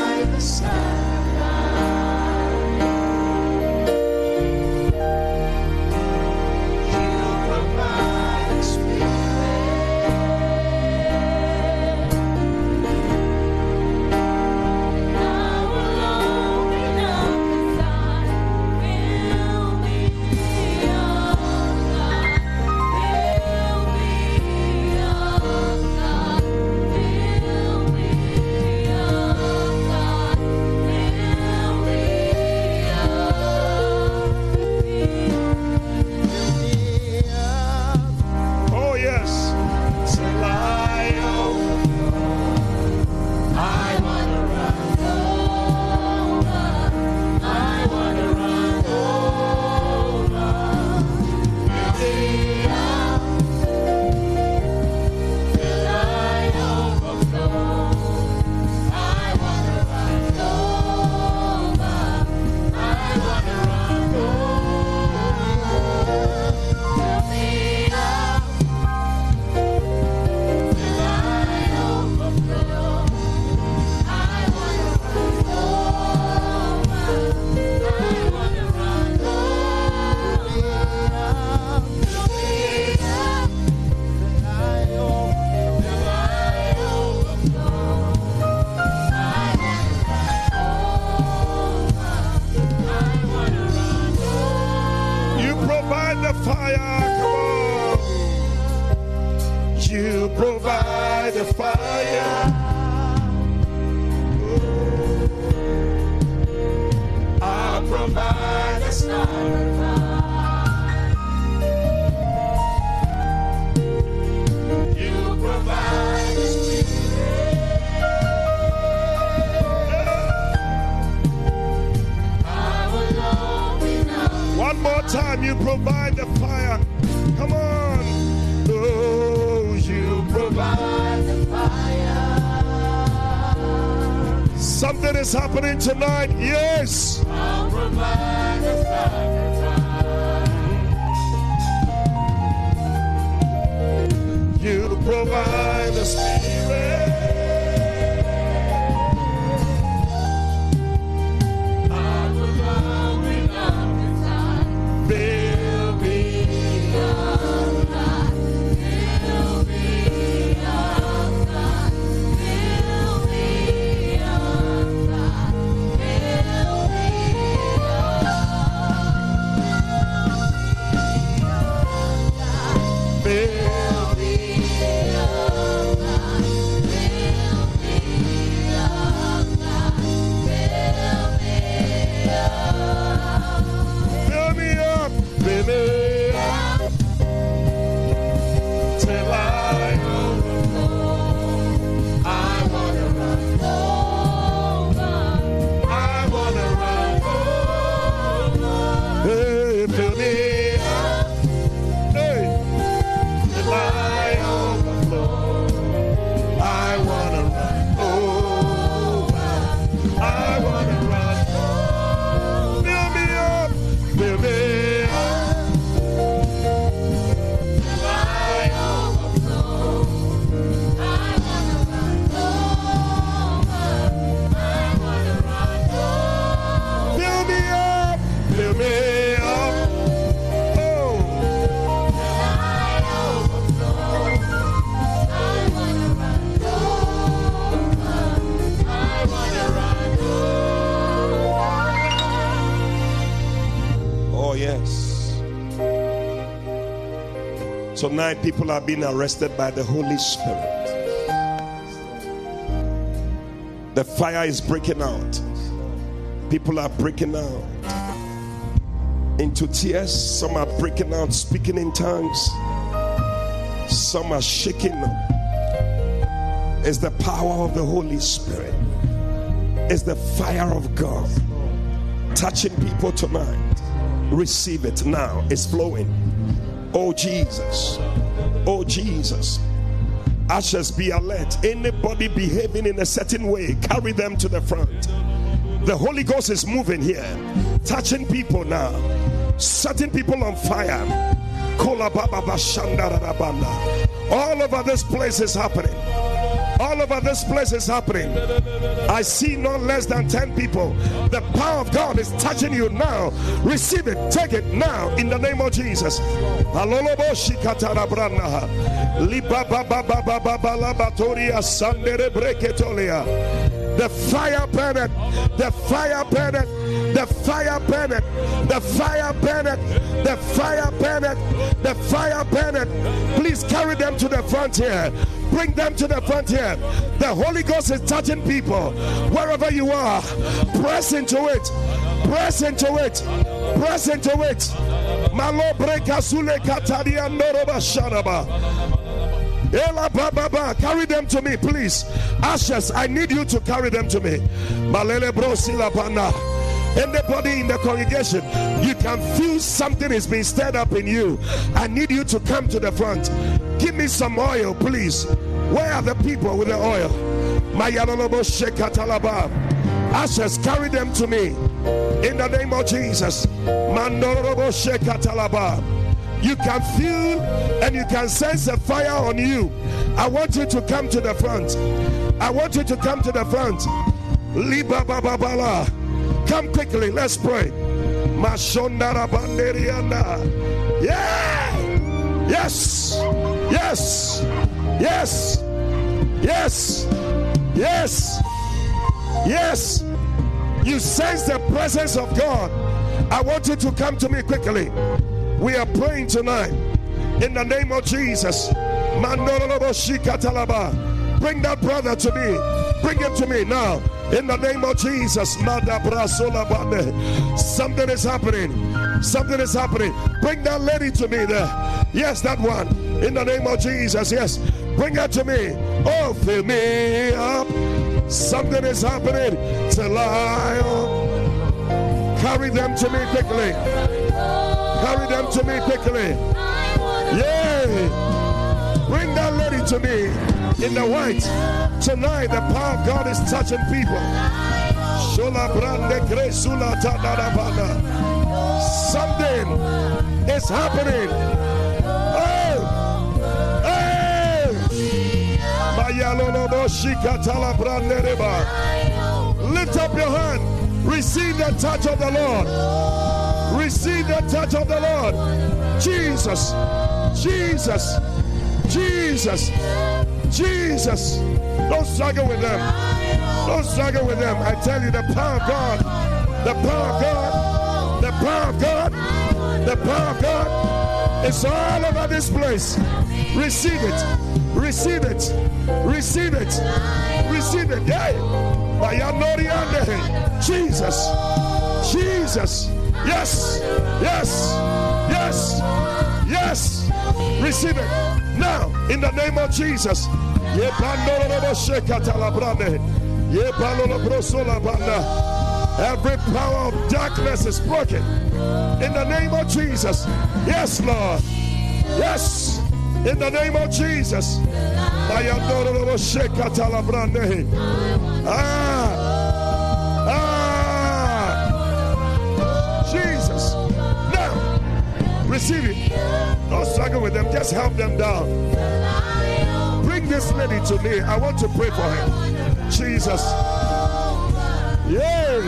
tonight. Tonight, people are being arrested by the Holy Spirit. The fire is breaking out. People are breaking out into tears. Some are breaking out, speaking in tongues. Some are shaking. It's the power of the Holy Spirit. It's the fire of God touching people tonight. Receive it now. It's flowing. Oh Jesus. Oh Jesus. Ashes be alert. Anybody behaving in a certain way, carry them to the front. The Holy Ghost is moving here, touching people now, setting people on fire. All over this place is happening. All over this place is happening. I see no less than 10 people. The power of God is touching you now. Receive it, take it now in the name of Jesus. The fire burneth, the fire burneth, the fire burneth, the fire burneth, the fire burneth, the fire burneth. Please carry them to the front here. Bring them to the front here. The Holy Ghost is touching people wherever you are. Press into it. Press into it. Press into it. Malo breka sule kataria noroba sharaba. Carry them to me, please. Ashes, I need you to carry them to me. Malele bro. Anybody in the congregation, you can feel something is being stirred up in you. I need you to come to the front. Give me some oil, please. Where are the people with the oil? Ashes, carry them to me. In the name of Jesus. You can feel and you can sense a fire on you. I want you to come to the front. I want you to come to the front. Liba baba bala. Come quickly. Let's pray. Yeah. Yes. Yes. Yes. Yes. Yes. Yes. You sense the presence of God. I want you to come to me quickly. We are praying tonight in the name of Jesus. Bring that brother to me. Bring him to me now. In the name of Jesus. Something is happening. Something is happening. Bring that lady to me there. Yes, that one. In the name of Jesus. Yes. Bring her to me. Oh, fill me up. Something is happening. Till I carry them to me quickly. Carry them to me quickly. Yay! Bring that lady to me in the white. Tonight, the power of God is touching people. Something is happening. Oh! Hey! Lift up your hand. Receive the touch of the Lord. Receive the touch of the Lord. Jesus. Jesus. Jesus. Jesus. Don't struggle with them. Don't struggle with them. I tell you, the power of God, the power of God, the power of God, the power of God is all over this place. Receive it. Receive it. Receive it. Receive it. Hey. By your. Jesus. Jesus. Yes. Yes. Yes. Yes. Receive it. Now, in the name of Jesus. Every power of darkness is broken. In the name of Jesus. Yes, Lord. Yes. In the name of Jesus. Ah. Receive it. Don't struggle with them. Just help them down. Bring this lady to me. I want to pray for her. Jesus. Yay.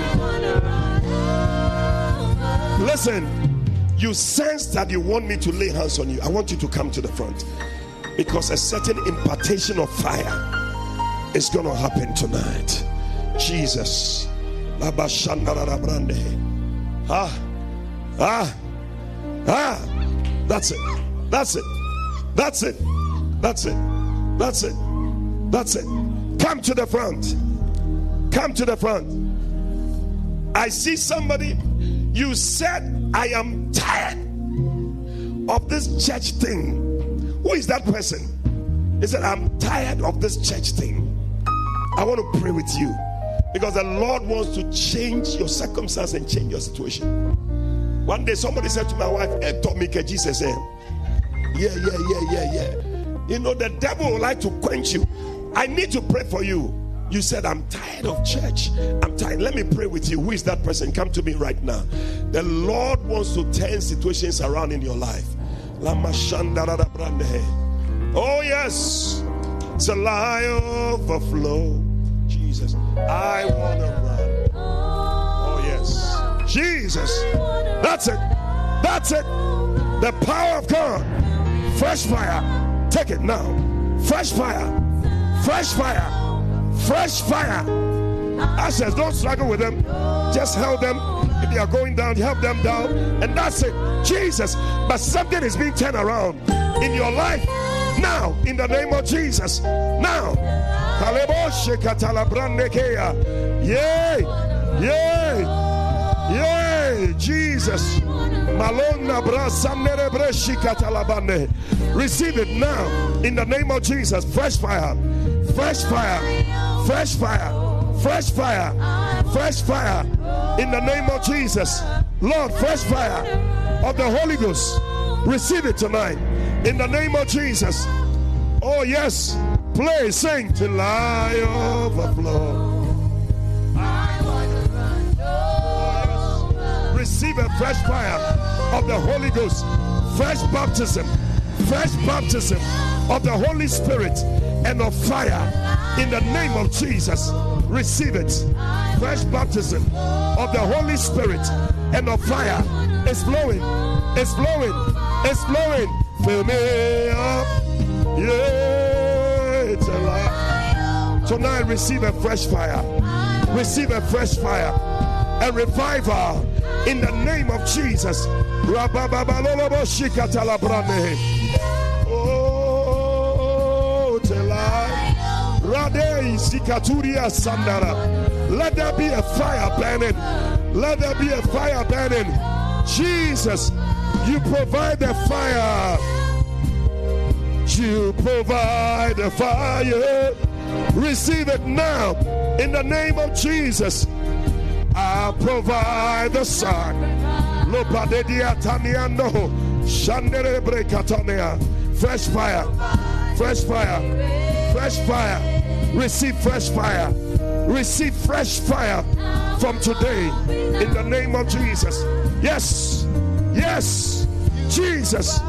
Listen, you sense that you want me to lay hands on you. I want you to come to the front because a certain impartation of fire is going to happen tonight. Jesus. Ah, ah, ah. That's it. That's it. That's it. That's it. That's it. That's it. Come to the front. Come to the front. I see somebody. You said, I am tired of this church thing. Who is that person? He said, I'm tired of this church thing. I want to pray with you because the Lord wants to change your circumstance and change your situation. One day somebody said to my wife, eh, Hey, Tommy, Jesus said, Yeah, yeah, yeah, yeah, yeah. You know, the devil would like to quench you. I need to pray for you. You said, I'm tired of church. I'm tired. Let me pray with you. Who is that person? Come to me right now. The Lord wants to turn situations around in your life. Oh, yes. It's a lie overflow. Jesus. I want to run. Jesus. That's it. That's it. The power of God. Fresh fire. Take it now. Fresh fire. Fresh fire. Fresh fire. I says, don't struggle with them. Just help them. If they are going down, help them down. And that's it. Jesus. But something is being turned around in your life now, in the name of Jesus. Now. Yay! Yay! Yay! Jesus. Receive it now in the name of Jesus. Fresh fire. Fresh fire. Fresh fire. Fresh fire. Fresh fire. In the name of Jesus. Lord, fresh fire of the Holy Ghost. Receive it tonight. In the name of Jesus. Oh, yes. Play, sing till I overflow. Receive a fresh fire of the Holy Ghost. Fresh baptism. Fresh baptism of the Holy Spirit and of fire in the name of Jesus. Receive it. Fresh baptism of the Holy Spirit and of fire. It's flowing. It's flowing. It's flowing. Fill me up. Yeah. It's alive. Tonight, receive a fresh fire. Receive a fresh fire. A revival in the name of Jesus. Oh, Let there be a fire burning. Let there be a fire burning. Jesus, you provide the fire. You provide the fire. Receive it now in the name of Jesus. I'll provide the sun. Lopadedia Taniano. Shandere Brekatanea. Fresh fire. Fresh fire. Fresh fire. Receive fresh fire. Receive fresh fire from today in the name of Jesus. Yes. Yes. Jesus.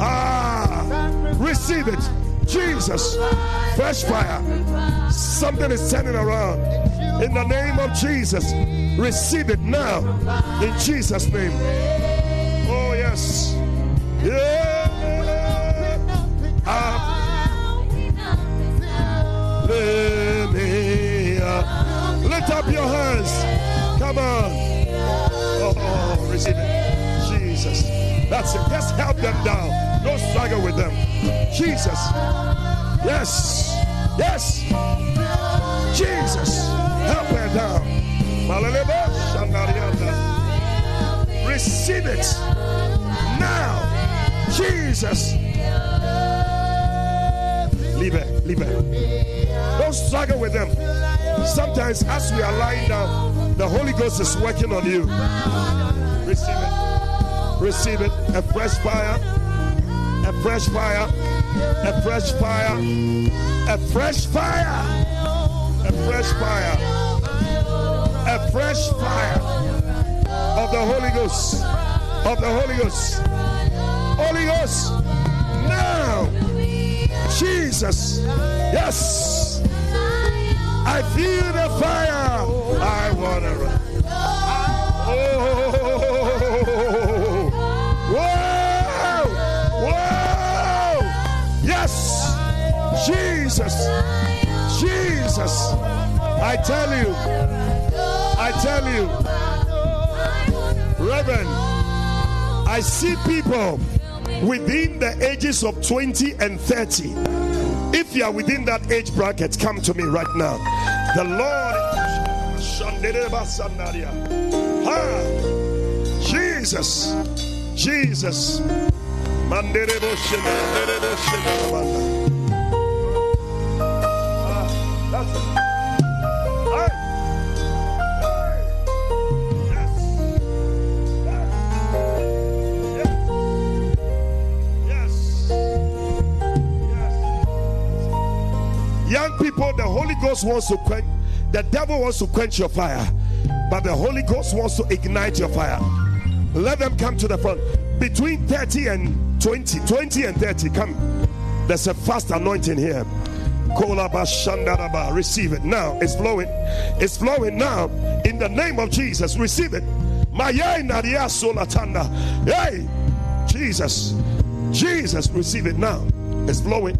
Ah. Receive it. Jesus. Fresh fire. Something is turning around. In the name of Jesus. Receive it now. In Jesus' name. Oh, yes. Yeah. Ah, uh, Lift up your hands. Come on. Oh, receive it. Jesus. That's it. Just help them down. Don't struggle with them. Jesus. Yes. Yes. Jesus. Help her down. Receive it now. Jesus. Leave it. Leave it. Don't struggle with them. Sometimes, as we are lying down, the Holy Ghost is working on you. Receive it. Receive it. A fresh fire. Fresh fire. A fresh fire. A fresh fire. A fresh fire. A fresh fire of the Holy Ghost. Of the Holy Ghost. Holy Ghost. Now. Jesus. Yes. I feel the fire. I Jesus. Jesus. I tell you. I tell you. Reverend, I see people within the ages of 20 and 30. If you are within that age bracket, come to me right now. The Lord. Ah, Jesus. Jesus. Manderebo. Ghost wants to quench, the devil wants to quench your fire, but the Holy Ghost wants to ignite your fire. Let them come to the front. Between 30 and 20, 20 and 30, come. There's a fast anointing here. Receive it now. It's flowing. It's flowing now. In the name of Jesus, receive it. Hey, Jesus, Jesus, receive it now. It's flowing.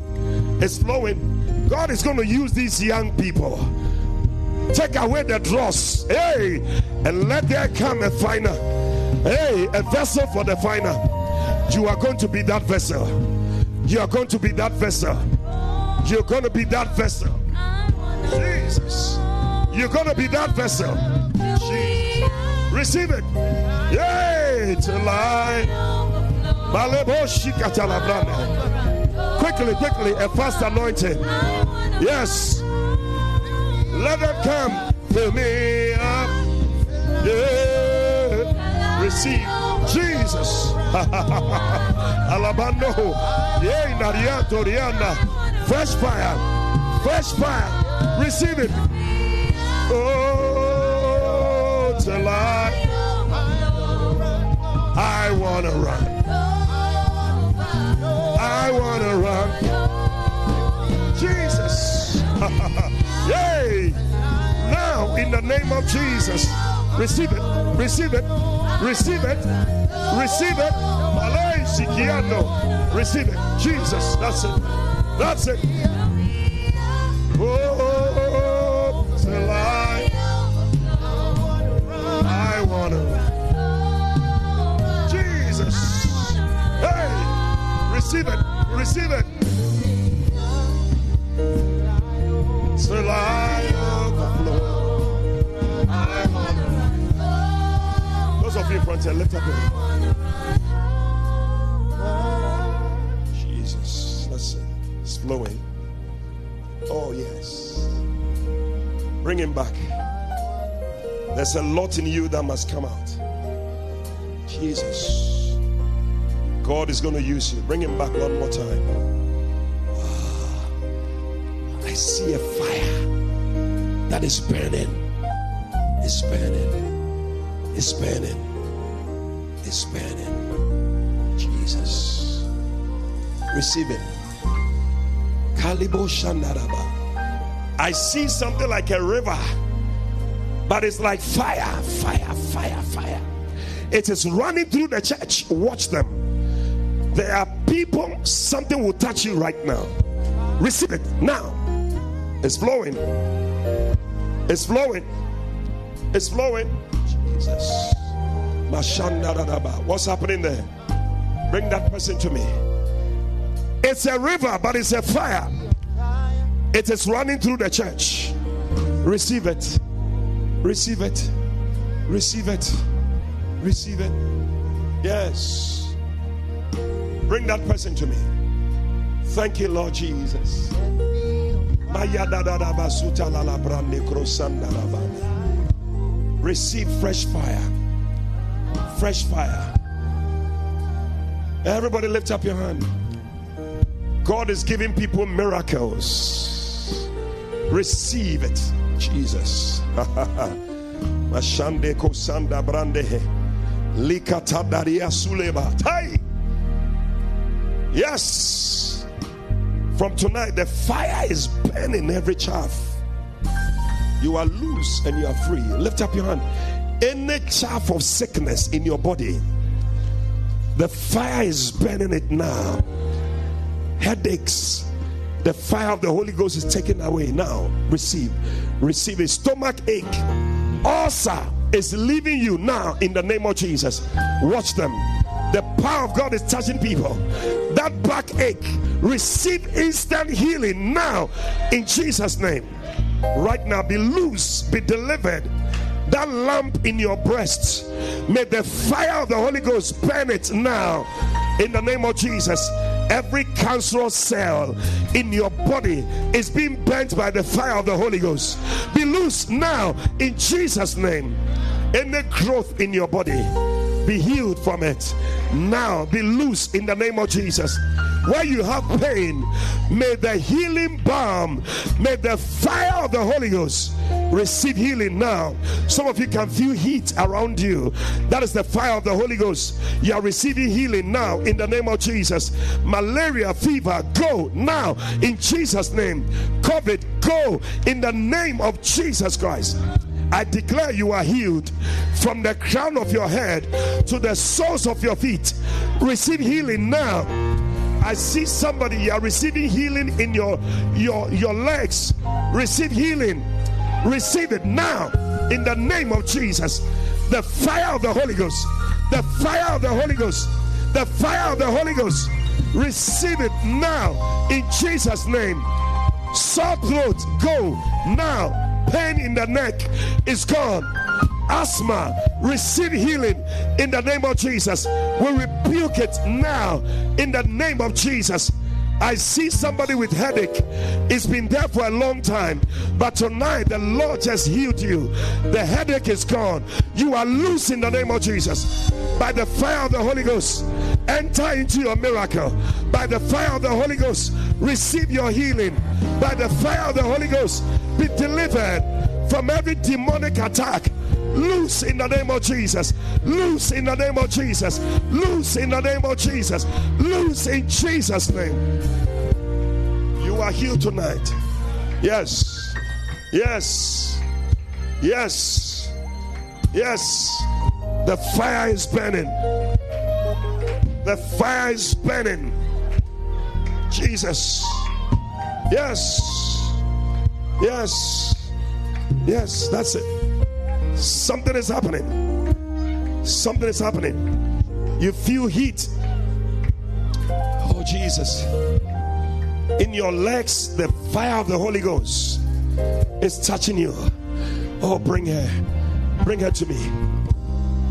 It's flowing. God is going to use these young people. Take away the dross. Hey, and let there come a final. Hey, a vessel for the final. You are going to be that vessel. You are going to be that vessel. You're going to be that vessel. Jesus. You're going to be that vessel. Jesus. Receive it. Yay, to lie. Quickly, quickly, a fast anointing. Yes. Let them come. Fill me up. Yeah. Receive Jesus. Alabando. Toriana. Fresh fire. Fresh fire. Receive it. Oh, till I, I want to run. I want to run. Jesus. Yay. Now, in the name of Jesus, receive it. Receive it. Receive it. Receive it. Receive it. Jesus. That's it. That's it. Receive it. Those of you in front here, lift up your hand. Jesus. It. It's flowing. Oh, yes. Bring him back. There's a lot in you that must come out. Jesus. God is going to use you. Bring him back one more time. Ah, I see a fire that is burning. It's burning. It's burning. It's burning. Jesus. Receive it. Kalibo Shandaraba. I see something like a river, but it's like fire, fire, fire, fire. It is running through the church. Watch them. There are people, something will touch you right now. Receive it now. It's flowing. It's flowing. It's flowing. Jesus. What's happening there? Bring that person to me. It's a river, but it's a fire. It is running through the church. Receive it. Receive it. Receive it. Receive it. Yes. Bring that person to me. Thank you, Lord Jesus. Receive fresh fire. Fresh fire. Everybody lift up your hand. God is giving people miracles. Receive it, Jesus. Suleba. Yes. From tonight, the fire is burning every chaff. You are loose and you are free. Lift up your hand. Any chaff of sickness in your body, the fire is burning it now. Headaches, the fire of the Holy Ghost is taken away now. Receive, receive a stomach ache, ulcer is leaving you now in the name of Jesus. Watch them. The power of God is touching people. That backache, receive instant healing now in Jesus' name. Right now, be loose, be delivered. That lump in your breast, may the fire of the Holy Ghost burn it now in the name of Jesus. Every cancerous cell in your body is being burnt by the fire of the Holy Ghost. Be loose now in Jesus' name. Any growth in your body, be healed from it. Now be loose in the name of Jesus. Where you have pain, may the healing balm, may the fire of the Holy Ghost receive healing now. Some of you can feel heat around you. That is the fire of the Holy Ghost. You are receiving healing now in the name of Jesus. Malaria, fever, go now in Jesus' name. COVID, go in the name of Jesus Christ. I declare you are healed from the crown of your head to the soles of your feet. Receive healing now. I see somebody you are receiving healing in your your your legs. Receive healing. Receive it now in the name of Jesus. The fire of the Holy Ghost. The fire of the Holy Ghost. The fire of the Holy Ghost. Receive it now in Jesus' name. Sore throat, go now. Pain in the neck is gone. Asthma, receive healing in the name of Jesus. We rebuke it now in the name of Jesus. I see somebody with headache. It's been there for a long time, but tonight the Lord just healed you. The headache is gone. You are loose in the name of Jesus. By the fire of the Holy Ghost, enter into your miracle. By the fire of the Holy Ghost, receive your healing. By the fire of the Holy Ghost, be delivered from every demonic attack. Loose in the name of Jesus. Loose in the name of Jesus. Loose in the name of Jesus. Loose in Jesus' name. You are healed tonight. Yes. Yes. Yes. Yes. The fire is burning. The fire is burning. Jesus. Yes. Yes. Yes, that's it. Something is happening. Something is happening. You feel heat. Oh, Jesus. In your legs, the fire of the Holy Ghost is touching you. Oh, bring her. Bring her to me.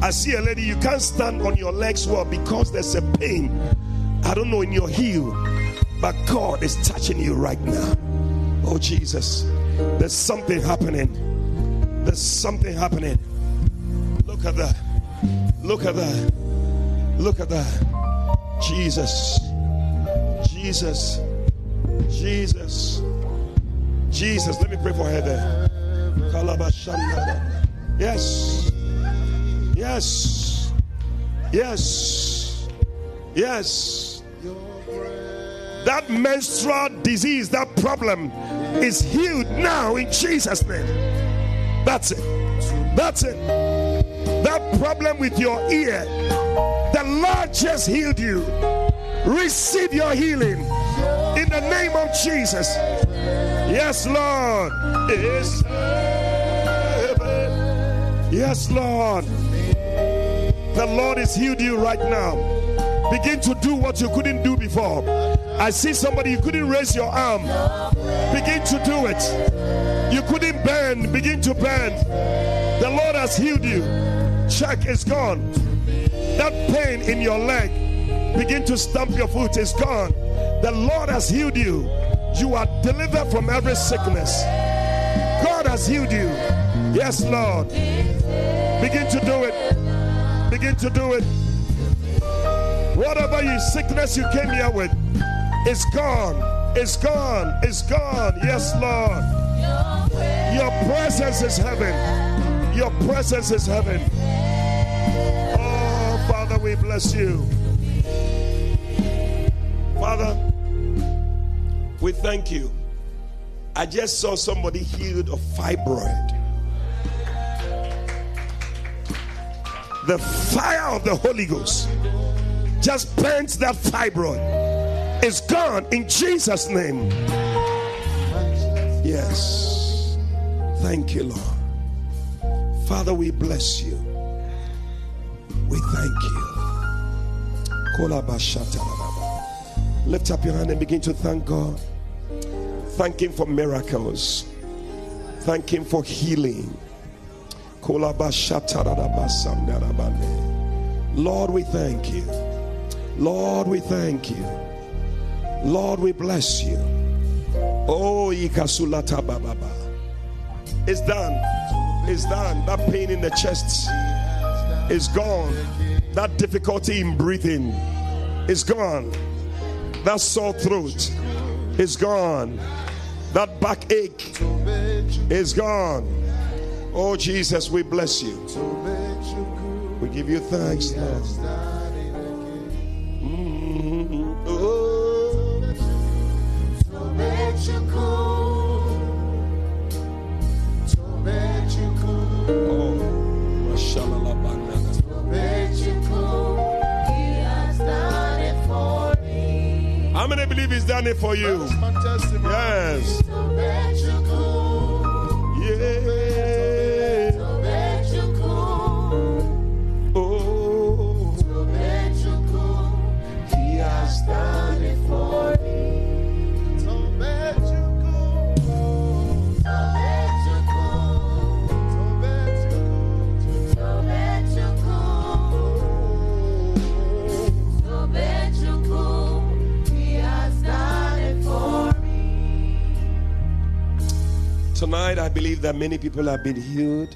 I see a lady, you can't stand on your legs well because there's a pain. I don't know in your heel, but God is touching you right now. Oh, Jesus. There's something happening. There's something happening. Look at that. Look at that. Look at that. Jesus. Jesus. Jesus. Jesus. Let me pray for her there. Yes. Yes. Yes. Yes. That menstrual disease, that problem is healed now in Jesus' name. That's it. That's it. That problem with your ear, the Lord just healed you. Receive your healing in the name of Jesus. Yes, Lord. Yes, Lord. The Lord has healed you right now. Begin to do what you couldn't do before. I see somebody, you couldn't raise your arm. Begin to do it. You couldn't bend. Begin to bend. The Lord has healed you. Check, it's gone. That pain in your leg, begin to stamp your foot, it's gone. The Lord has healed you. You are delivered from every sickness. God has healed you. Yes, Lord. Begin to do it. Begin to do it. Whatever you sickness you came here with, it's gone. It's gone. It's gone. Yes, Lord. Your presence is heaven. Your presence is heaven. Oh, Father, we bless you. Father, we thank you. I just saw somebody healed of fibroid. The fire of the Holy Ghost just burns that fibroid. It's gone in Jesus' name. Yes. Thank you, Lord. Father, we bless you. We thank you. Lift up your hand and begin to thank God. Thank Him for miracles. Thank Him for healing. Lord, we thank you. Lord, we thank you. Lord, we bless you. Oh, Ikasulata Bababa. It's done. It's done. That pain in the chest is gone. That difficulty in breathing is gone. That sore throat is gone. That backache is gone. Oh, Jesus, we bless you. We give you thanks, Lord. Believe he's done it for you? Yes. Tonight, I believe that many people have been healed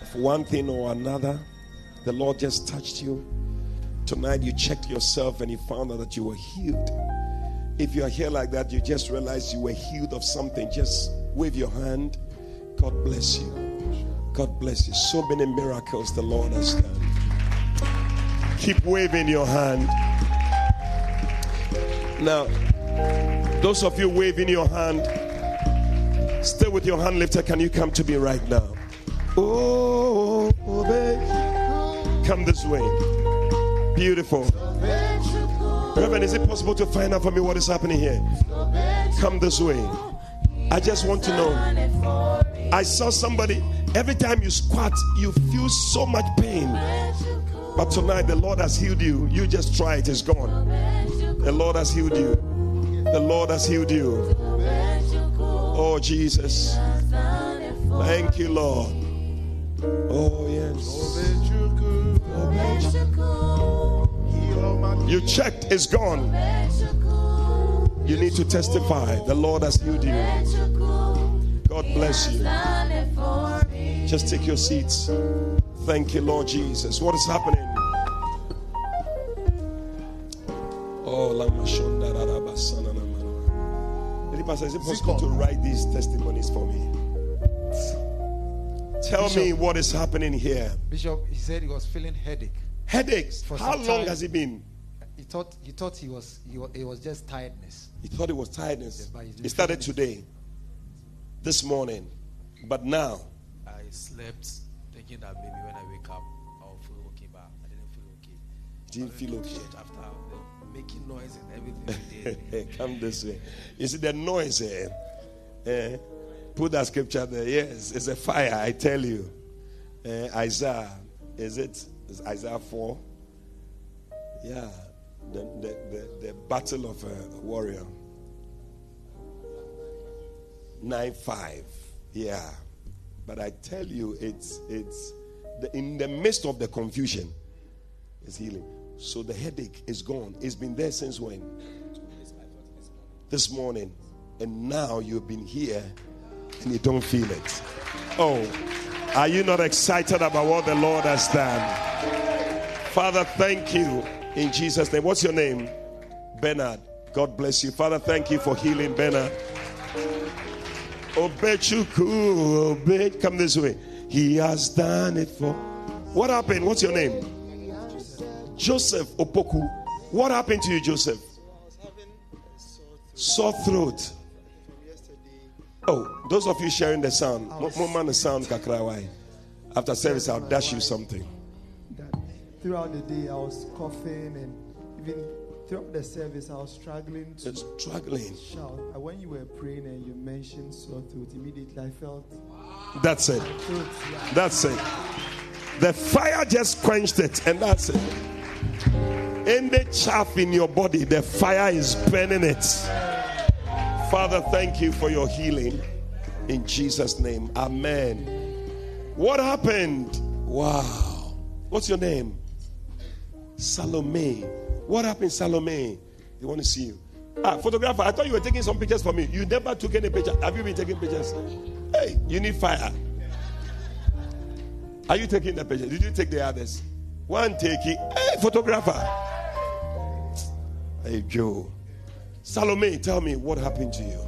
of one thing or another. The Lord just touched you. Tonight, you checked yourself and you found out that you were healed. If you are here like that, you just realize you were healed of something. Just wave your hand. God bless you. God bless you. So many miracles the Lord has done. Keep waving your hand. Now, those of you waving your hand, stay with your hand lifted. Can you come to me right now? Oh. Come this way. Beautiful. Reverend, is it possible to find out for me what is happening here? Come this way. I just want to know. I saw somebody, every time you squat, you feel so much pain. But tonight, the Lord has healed you. You just try it, it's gone. The Lord has healed you. The Lord has healed you. Oh, Jesus. Thank you, Lord. Oh, yes. You checked, it's gone. You need to testify. The Lord has healed you. God bless you. Just take your seats. Thank you, Lord Jesus. What is happening? Oh, Lama Pastor, is it possible to write these testimonies for me? Tell me what is happening here. Bishop, he said he was feeling headache. Headaches. For How long time. has it been? He thought he thought he was he was, it was just tiredness. He thought it was tiredness. Yes, he's It started today, this morning, but now. I slept thinking that maybe when I wake up I'll feel okay, but I didn't feel okay. Didn't feel okay. After the making noise and everything. Come this way. You see the noise eh? Eh, Put that scripture there. Yes, it's a fire, I tell you. Eh, Isaiah, is it? Is Isaiah 4? Yeah. The, the, the, the battle of a warrior. 9 5. Yeah. But I tell you, it's it's the, in the midst of the confusion, it's healing. So the headache is gone. It's been there since when? This morning. And now you've been here and you don't feel it. Oh, are you not excited about what the Lord has done? Father, thank you in Jesus' name. What's your name? Bernard. God bless you. Father, thank you for healing Bernard. Obechuku, Obe, come this way. He has done it for. What happened? What's your name? Joseph Opoku. What happened to you, Joseph? Sore throat. Oh, those of you sharing the sound, mo- mo man the sound kakrawai. After service, I'll dash you something. that throughout the day I was coughing and even throughout the service I was struggling to struggling. shout. And when you were praying and you mentioned sore throat, immediately I felt That's it. throat. Yeah. That's it. The fire just quenched it, and that's it. Any chaff in your body, the fire is burning it. Father, thank you for your healing. In Jesus' name, Amen. What happened? Wow. What's your name? Salome. What happened, Salome? They want to see you. Ah, photographer, I thought you were taking some pictures for me. You never took any picture. Have you been taking pictures? Hey, you need fire. Are you taking the picture? Did you take the others? One take it. Hey, photographer. Hey, Joe. Salome, tell me what happened to you.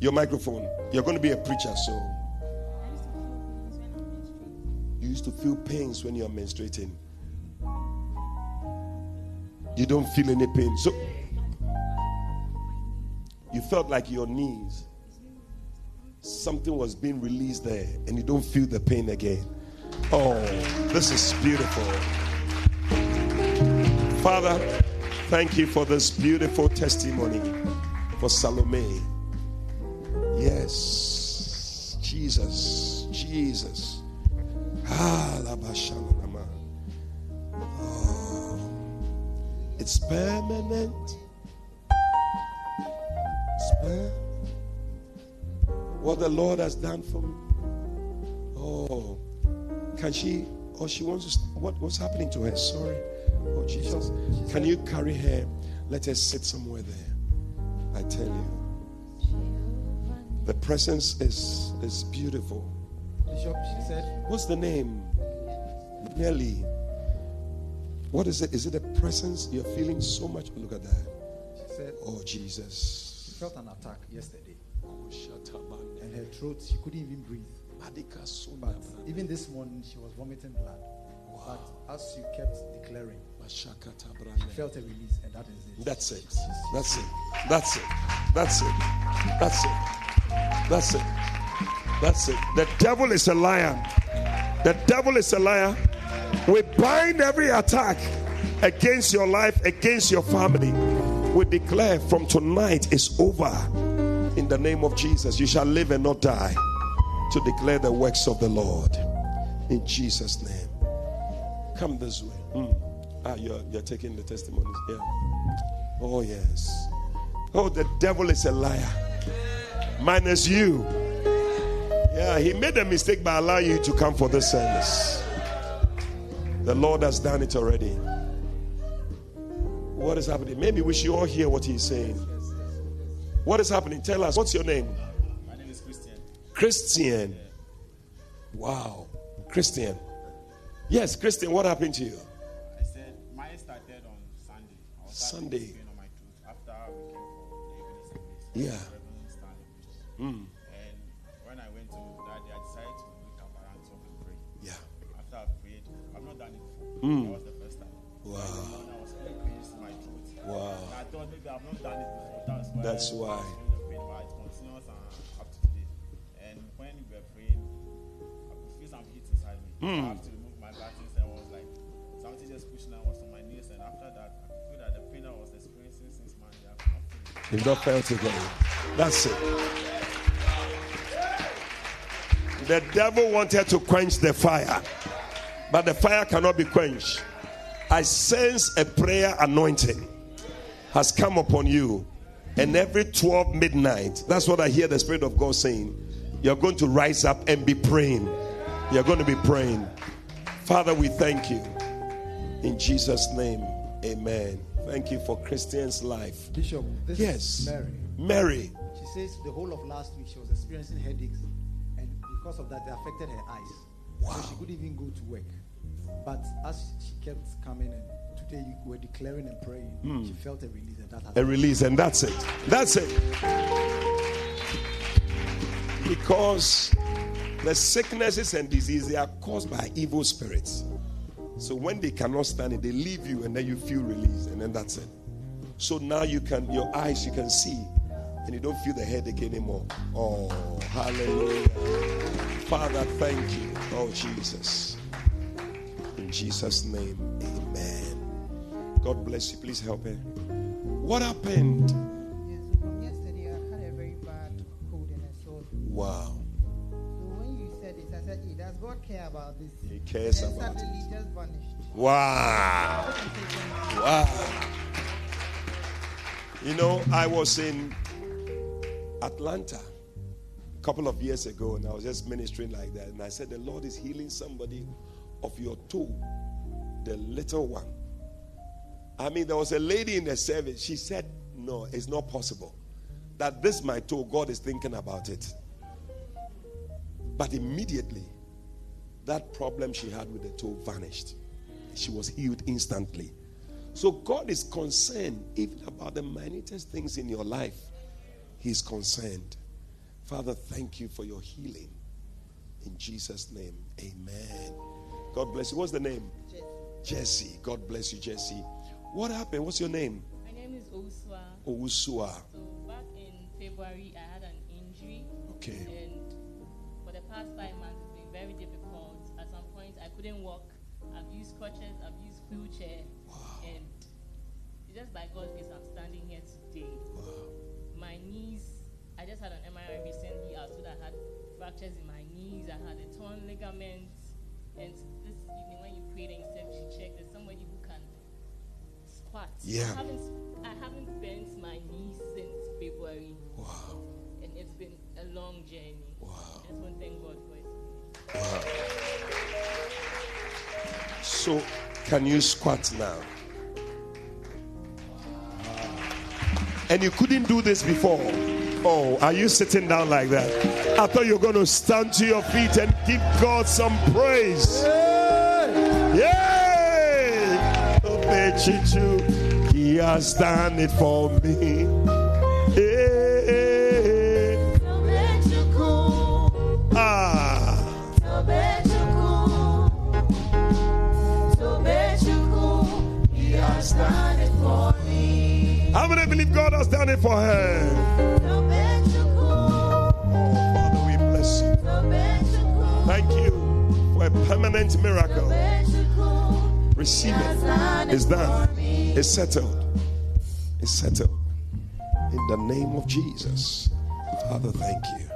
Your microphone. You're going to be a preacher, so. You used to feel pains when you're menstruating. You don't feel any pain. So, you felt like your knees something was being released there and you don't feel the pain again. Oh, this is beautiful. Father, thank you for this beautiful testimony for Salome. Yes, Jesus, Jesus. Ah. Oh, it's permanent. It's permanent what the Lord has done for me. Oh, can she? Or she wants to. What, what's happening to her? Sorry. Oh, Jesus. Can you carry her? Let her sit somewhere there. I tell you. The presence is, is beautiful. Bishop, she said What's the name? Nelly. What is it? Is it a presence? You're feeling so much. Look at that. she said Oh, Jesus. she felt an attack yesterday. Oh, Shatabane. And her throat, she couldn't even breathe. But even this morning she was vomiting blood. But as you kept declaring, she felt a release, and that is it. That's it. That's it. That's it. That's it. That's it. That's it. That's it. The devil is a liar. The devil is a liar. We bind every attack against your life, against your family. We declare from tonight is over. In the name of Jesus, you shall live and not die to declare the works of the Lord. In Jesus' name. Come this way. Mm. Ah, you're, you're taking the testimonies. Yeah. Oh, yes. Oh, the devil is a liar. Minus you. Yeah, he made a mistake by allowing you to come for this service. The Lord has done it already. What is happening? Maybe we should all hear what he's saying. What is happening? Tell us. What's your name? My Christian. Wow. Christian. Yes, Christian, what happened to you? I said mine started on Sunday. I was Sunday. on my tooth after we came for the evening service. Yeah. Mm. And when I went to that day, I decided to wake up around 12 and pray. Yeah. After I prayed, I've not done it before. Mm. That was the first time. Wow. I was my. Wow. And I thought maybe I've not done it before. That's why. That's why. Inside me. Mm. I have to remove my buttons and I was like, something just pushing I was on my knees. And after that, I feel that the pain I was experiencing since Monday, I've not felt it. You've not felt it again. That's it. The devil wanted to quench the fire, but the fire cannot be quenched. I sense a prayer anointing has come upon you, and every 12 midnight, that's what I hear the Spirit of God saying. You're going to rise up and be praying. You're going to be praying. Father, we thank you. In Jesus' name, amen. Thank you for Christian's life. Bishop, this Yes. is Mary. Mary. She says the whole of last week she was experiencing headaches, and because of that, they affected her eyes. So she couldn't even go to work. But as she kept coming, and today you were declaring and praying, Hmm. she felt a release, and that a release, and that's it. That's it. Because the sicknesses and diseases they are caused by evil spirits. So when they cannot stand it, they leave you, and then you feel released, and then that's it. So now you can, your eyes, you can see, and you don't feel the headache anymore. Oh, hallelujah. Father, thank you. Oh, Jesus. In Jesus' name, amen. God bless you. Please help her. What happened? Yes, yesterday I had a very bad cold and a sore throat. Wow. Care about this? He cares and about suddenly it just vanished. Wow. Wow. You know, I was in Atlanta a couple of years ago and I was just ministering like that. And I said, The Lord is healing somebody of your toe, the little one. I mean, there was a lady in the service. She said, No, it's not possible. That this, my toe, God is thinking about it. But immediately, that problem she had with the toe vanished. She was healed instantly. So God is concerned even about the minutest things in your life. He's concerned. Father, thank you for your healing. In Jesus' name, amen. God bless you. What's the name? Jesse. God bless you, Jesse. What happened? What's your name? My name is Oswa. Owusua. So back in February, I had an injury. Okay. And for the past five months, couldn't walk. I've used crutches. I've used wheelchair. And just by God's grace, I'm standing here today. My knees. I just had an MRI recently. I told I had fractures in my knees. I had a torn ligament. And this evening, when you prayed and you said we should check, there's somebody who can squat. Yeah. I haven't, I haven't bent my knees since February. Wow. And it's been a long journey. Wow. I just want to thank God for his Wow. So, can you squat now? And you couldn't do this before. Oh, are you sitting down like that? I thought you were going to stand to your feet and give God some praise. Oh, He has done it for me. Hey. Believe God has done it for her? Oh, Father, we bless you. Thank you for a permanent miracle. Receive it. It's done. It's settled. It's settled. In the name of Jesus. Father, thank you.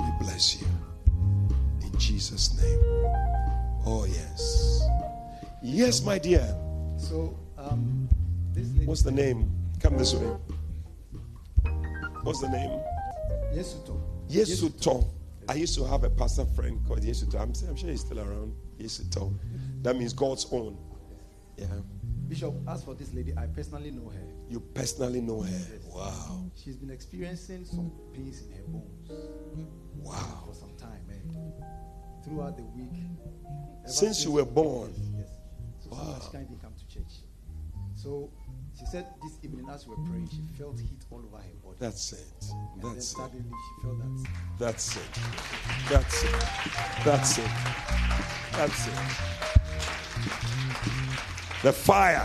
We bless you. In Jesus' name. Oh, yes. Yes, my dear. So, um, this lady, What's the name? Come this way. What's the name? Yesuto. Yesuto. I used to have a pastor friend called Yesuto. I'm, I'm sure he's still around. Yesuto. That means God's own. Yeah. Bishop, as for this lady, I personally know her. You personally know her. Wow. She's been experiencing some pains in her bones Wow. for some time. And throughout the week, ever Since you were born. yes. So sometimes she can't even come to church. So she said this evening as we were praying, she felt heat all over her body. That's it. and then That's it. she felt that That's it. That's it. That's it. That's it. The fire.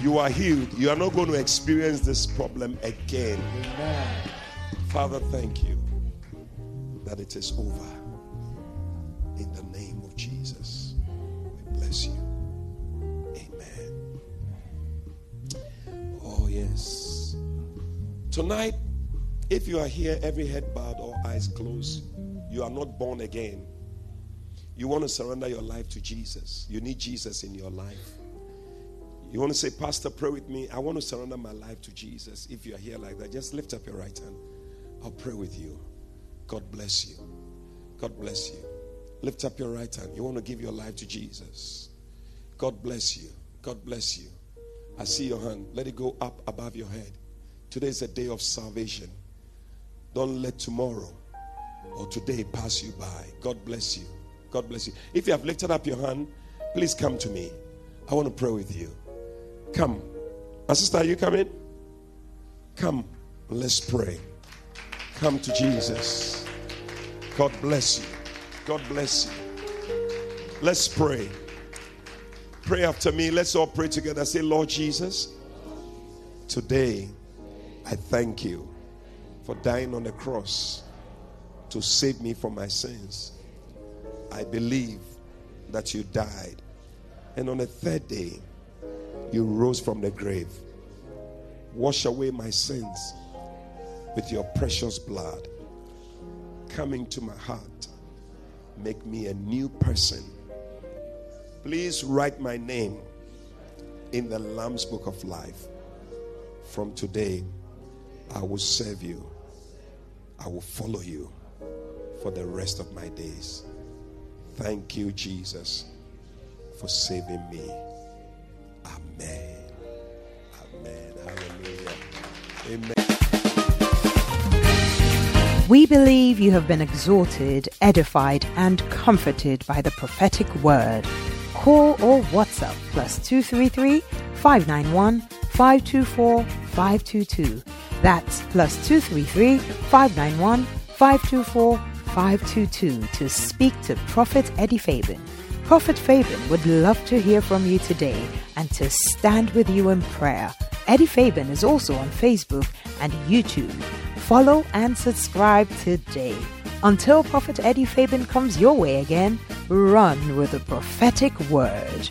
You are healed. You are not going to experience this problem again. Amen. Father, thank you that it is over. In the name of Jesus, we bless you. Yes. Tonight, if you are here, every head bowed or eyes closed, you are not born again. You want to surrender your life to Jesus. You need Jesus in your life. You want to say, Pastor, pray with me. I want to surrender my life to Jesus. If you are here like that, just lift up your right hand. I'll pray with you. God bless you. God bless you. Lift up your right hand. You want to give your life to Jesus. God bless you. God bless you. I see your hand. Let it go up above your head. Today is a day of salvation. Don't let tomorrow or today pass you by. God bless you. God bless you. If you have lifted up your hand, please come to me. I want to pray with you. Come. My sister, are you coming? Come. Let's pray. Come to Jesus. God bless you. God bless you. Let's pray. Pray after me. Let's all pray together. Say, Lord Jesus, today I thank you for dying on the cross to save me from my sins. I believe that you died. And on the third day, you rose from the grave. Wash away my sins with your precious blood. Come into my heart. Make me a new person. Please write my name in the Lamb's Book of Life. From today, I will serve you. I will follow you for the rest of my days. Thank you, Jesus, for saving me. Amen. Amen. Hallelujah. Amen. We believe you have been exhorted, edified, and comforted by the prophetic word. Call or WhatsApp plus 233 591 524 522. That's plus 233 591 524 522 to speak to Prophet Eddie Fabin. Prophet Fabin would love to hear from you today and to stand with you in prayer. Eddie Fabin is also on Facebook and YouTube. Follow and subscribe today. Until Prophet Eddie Fabin comes your way again, run with the prophetic word.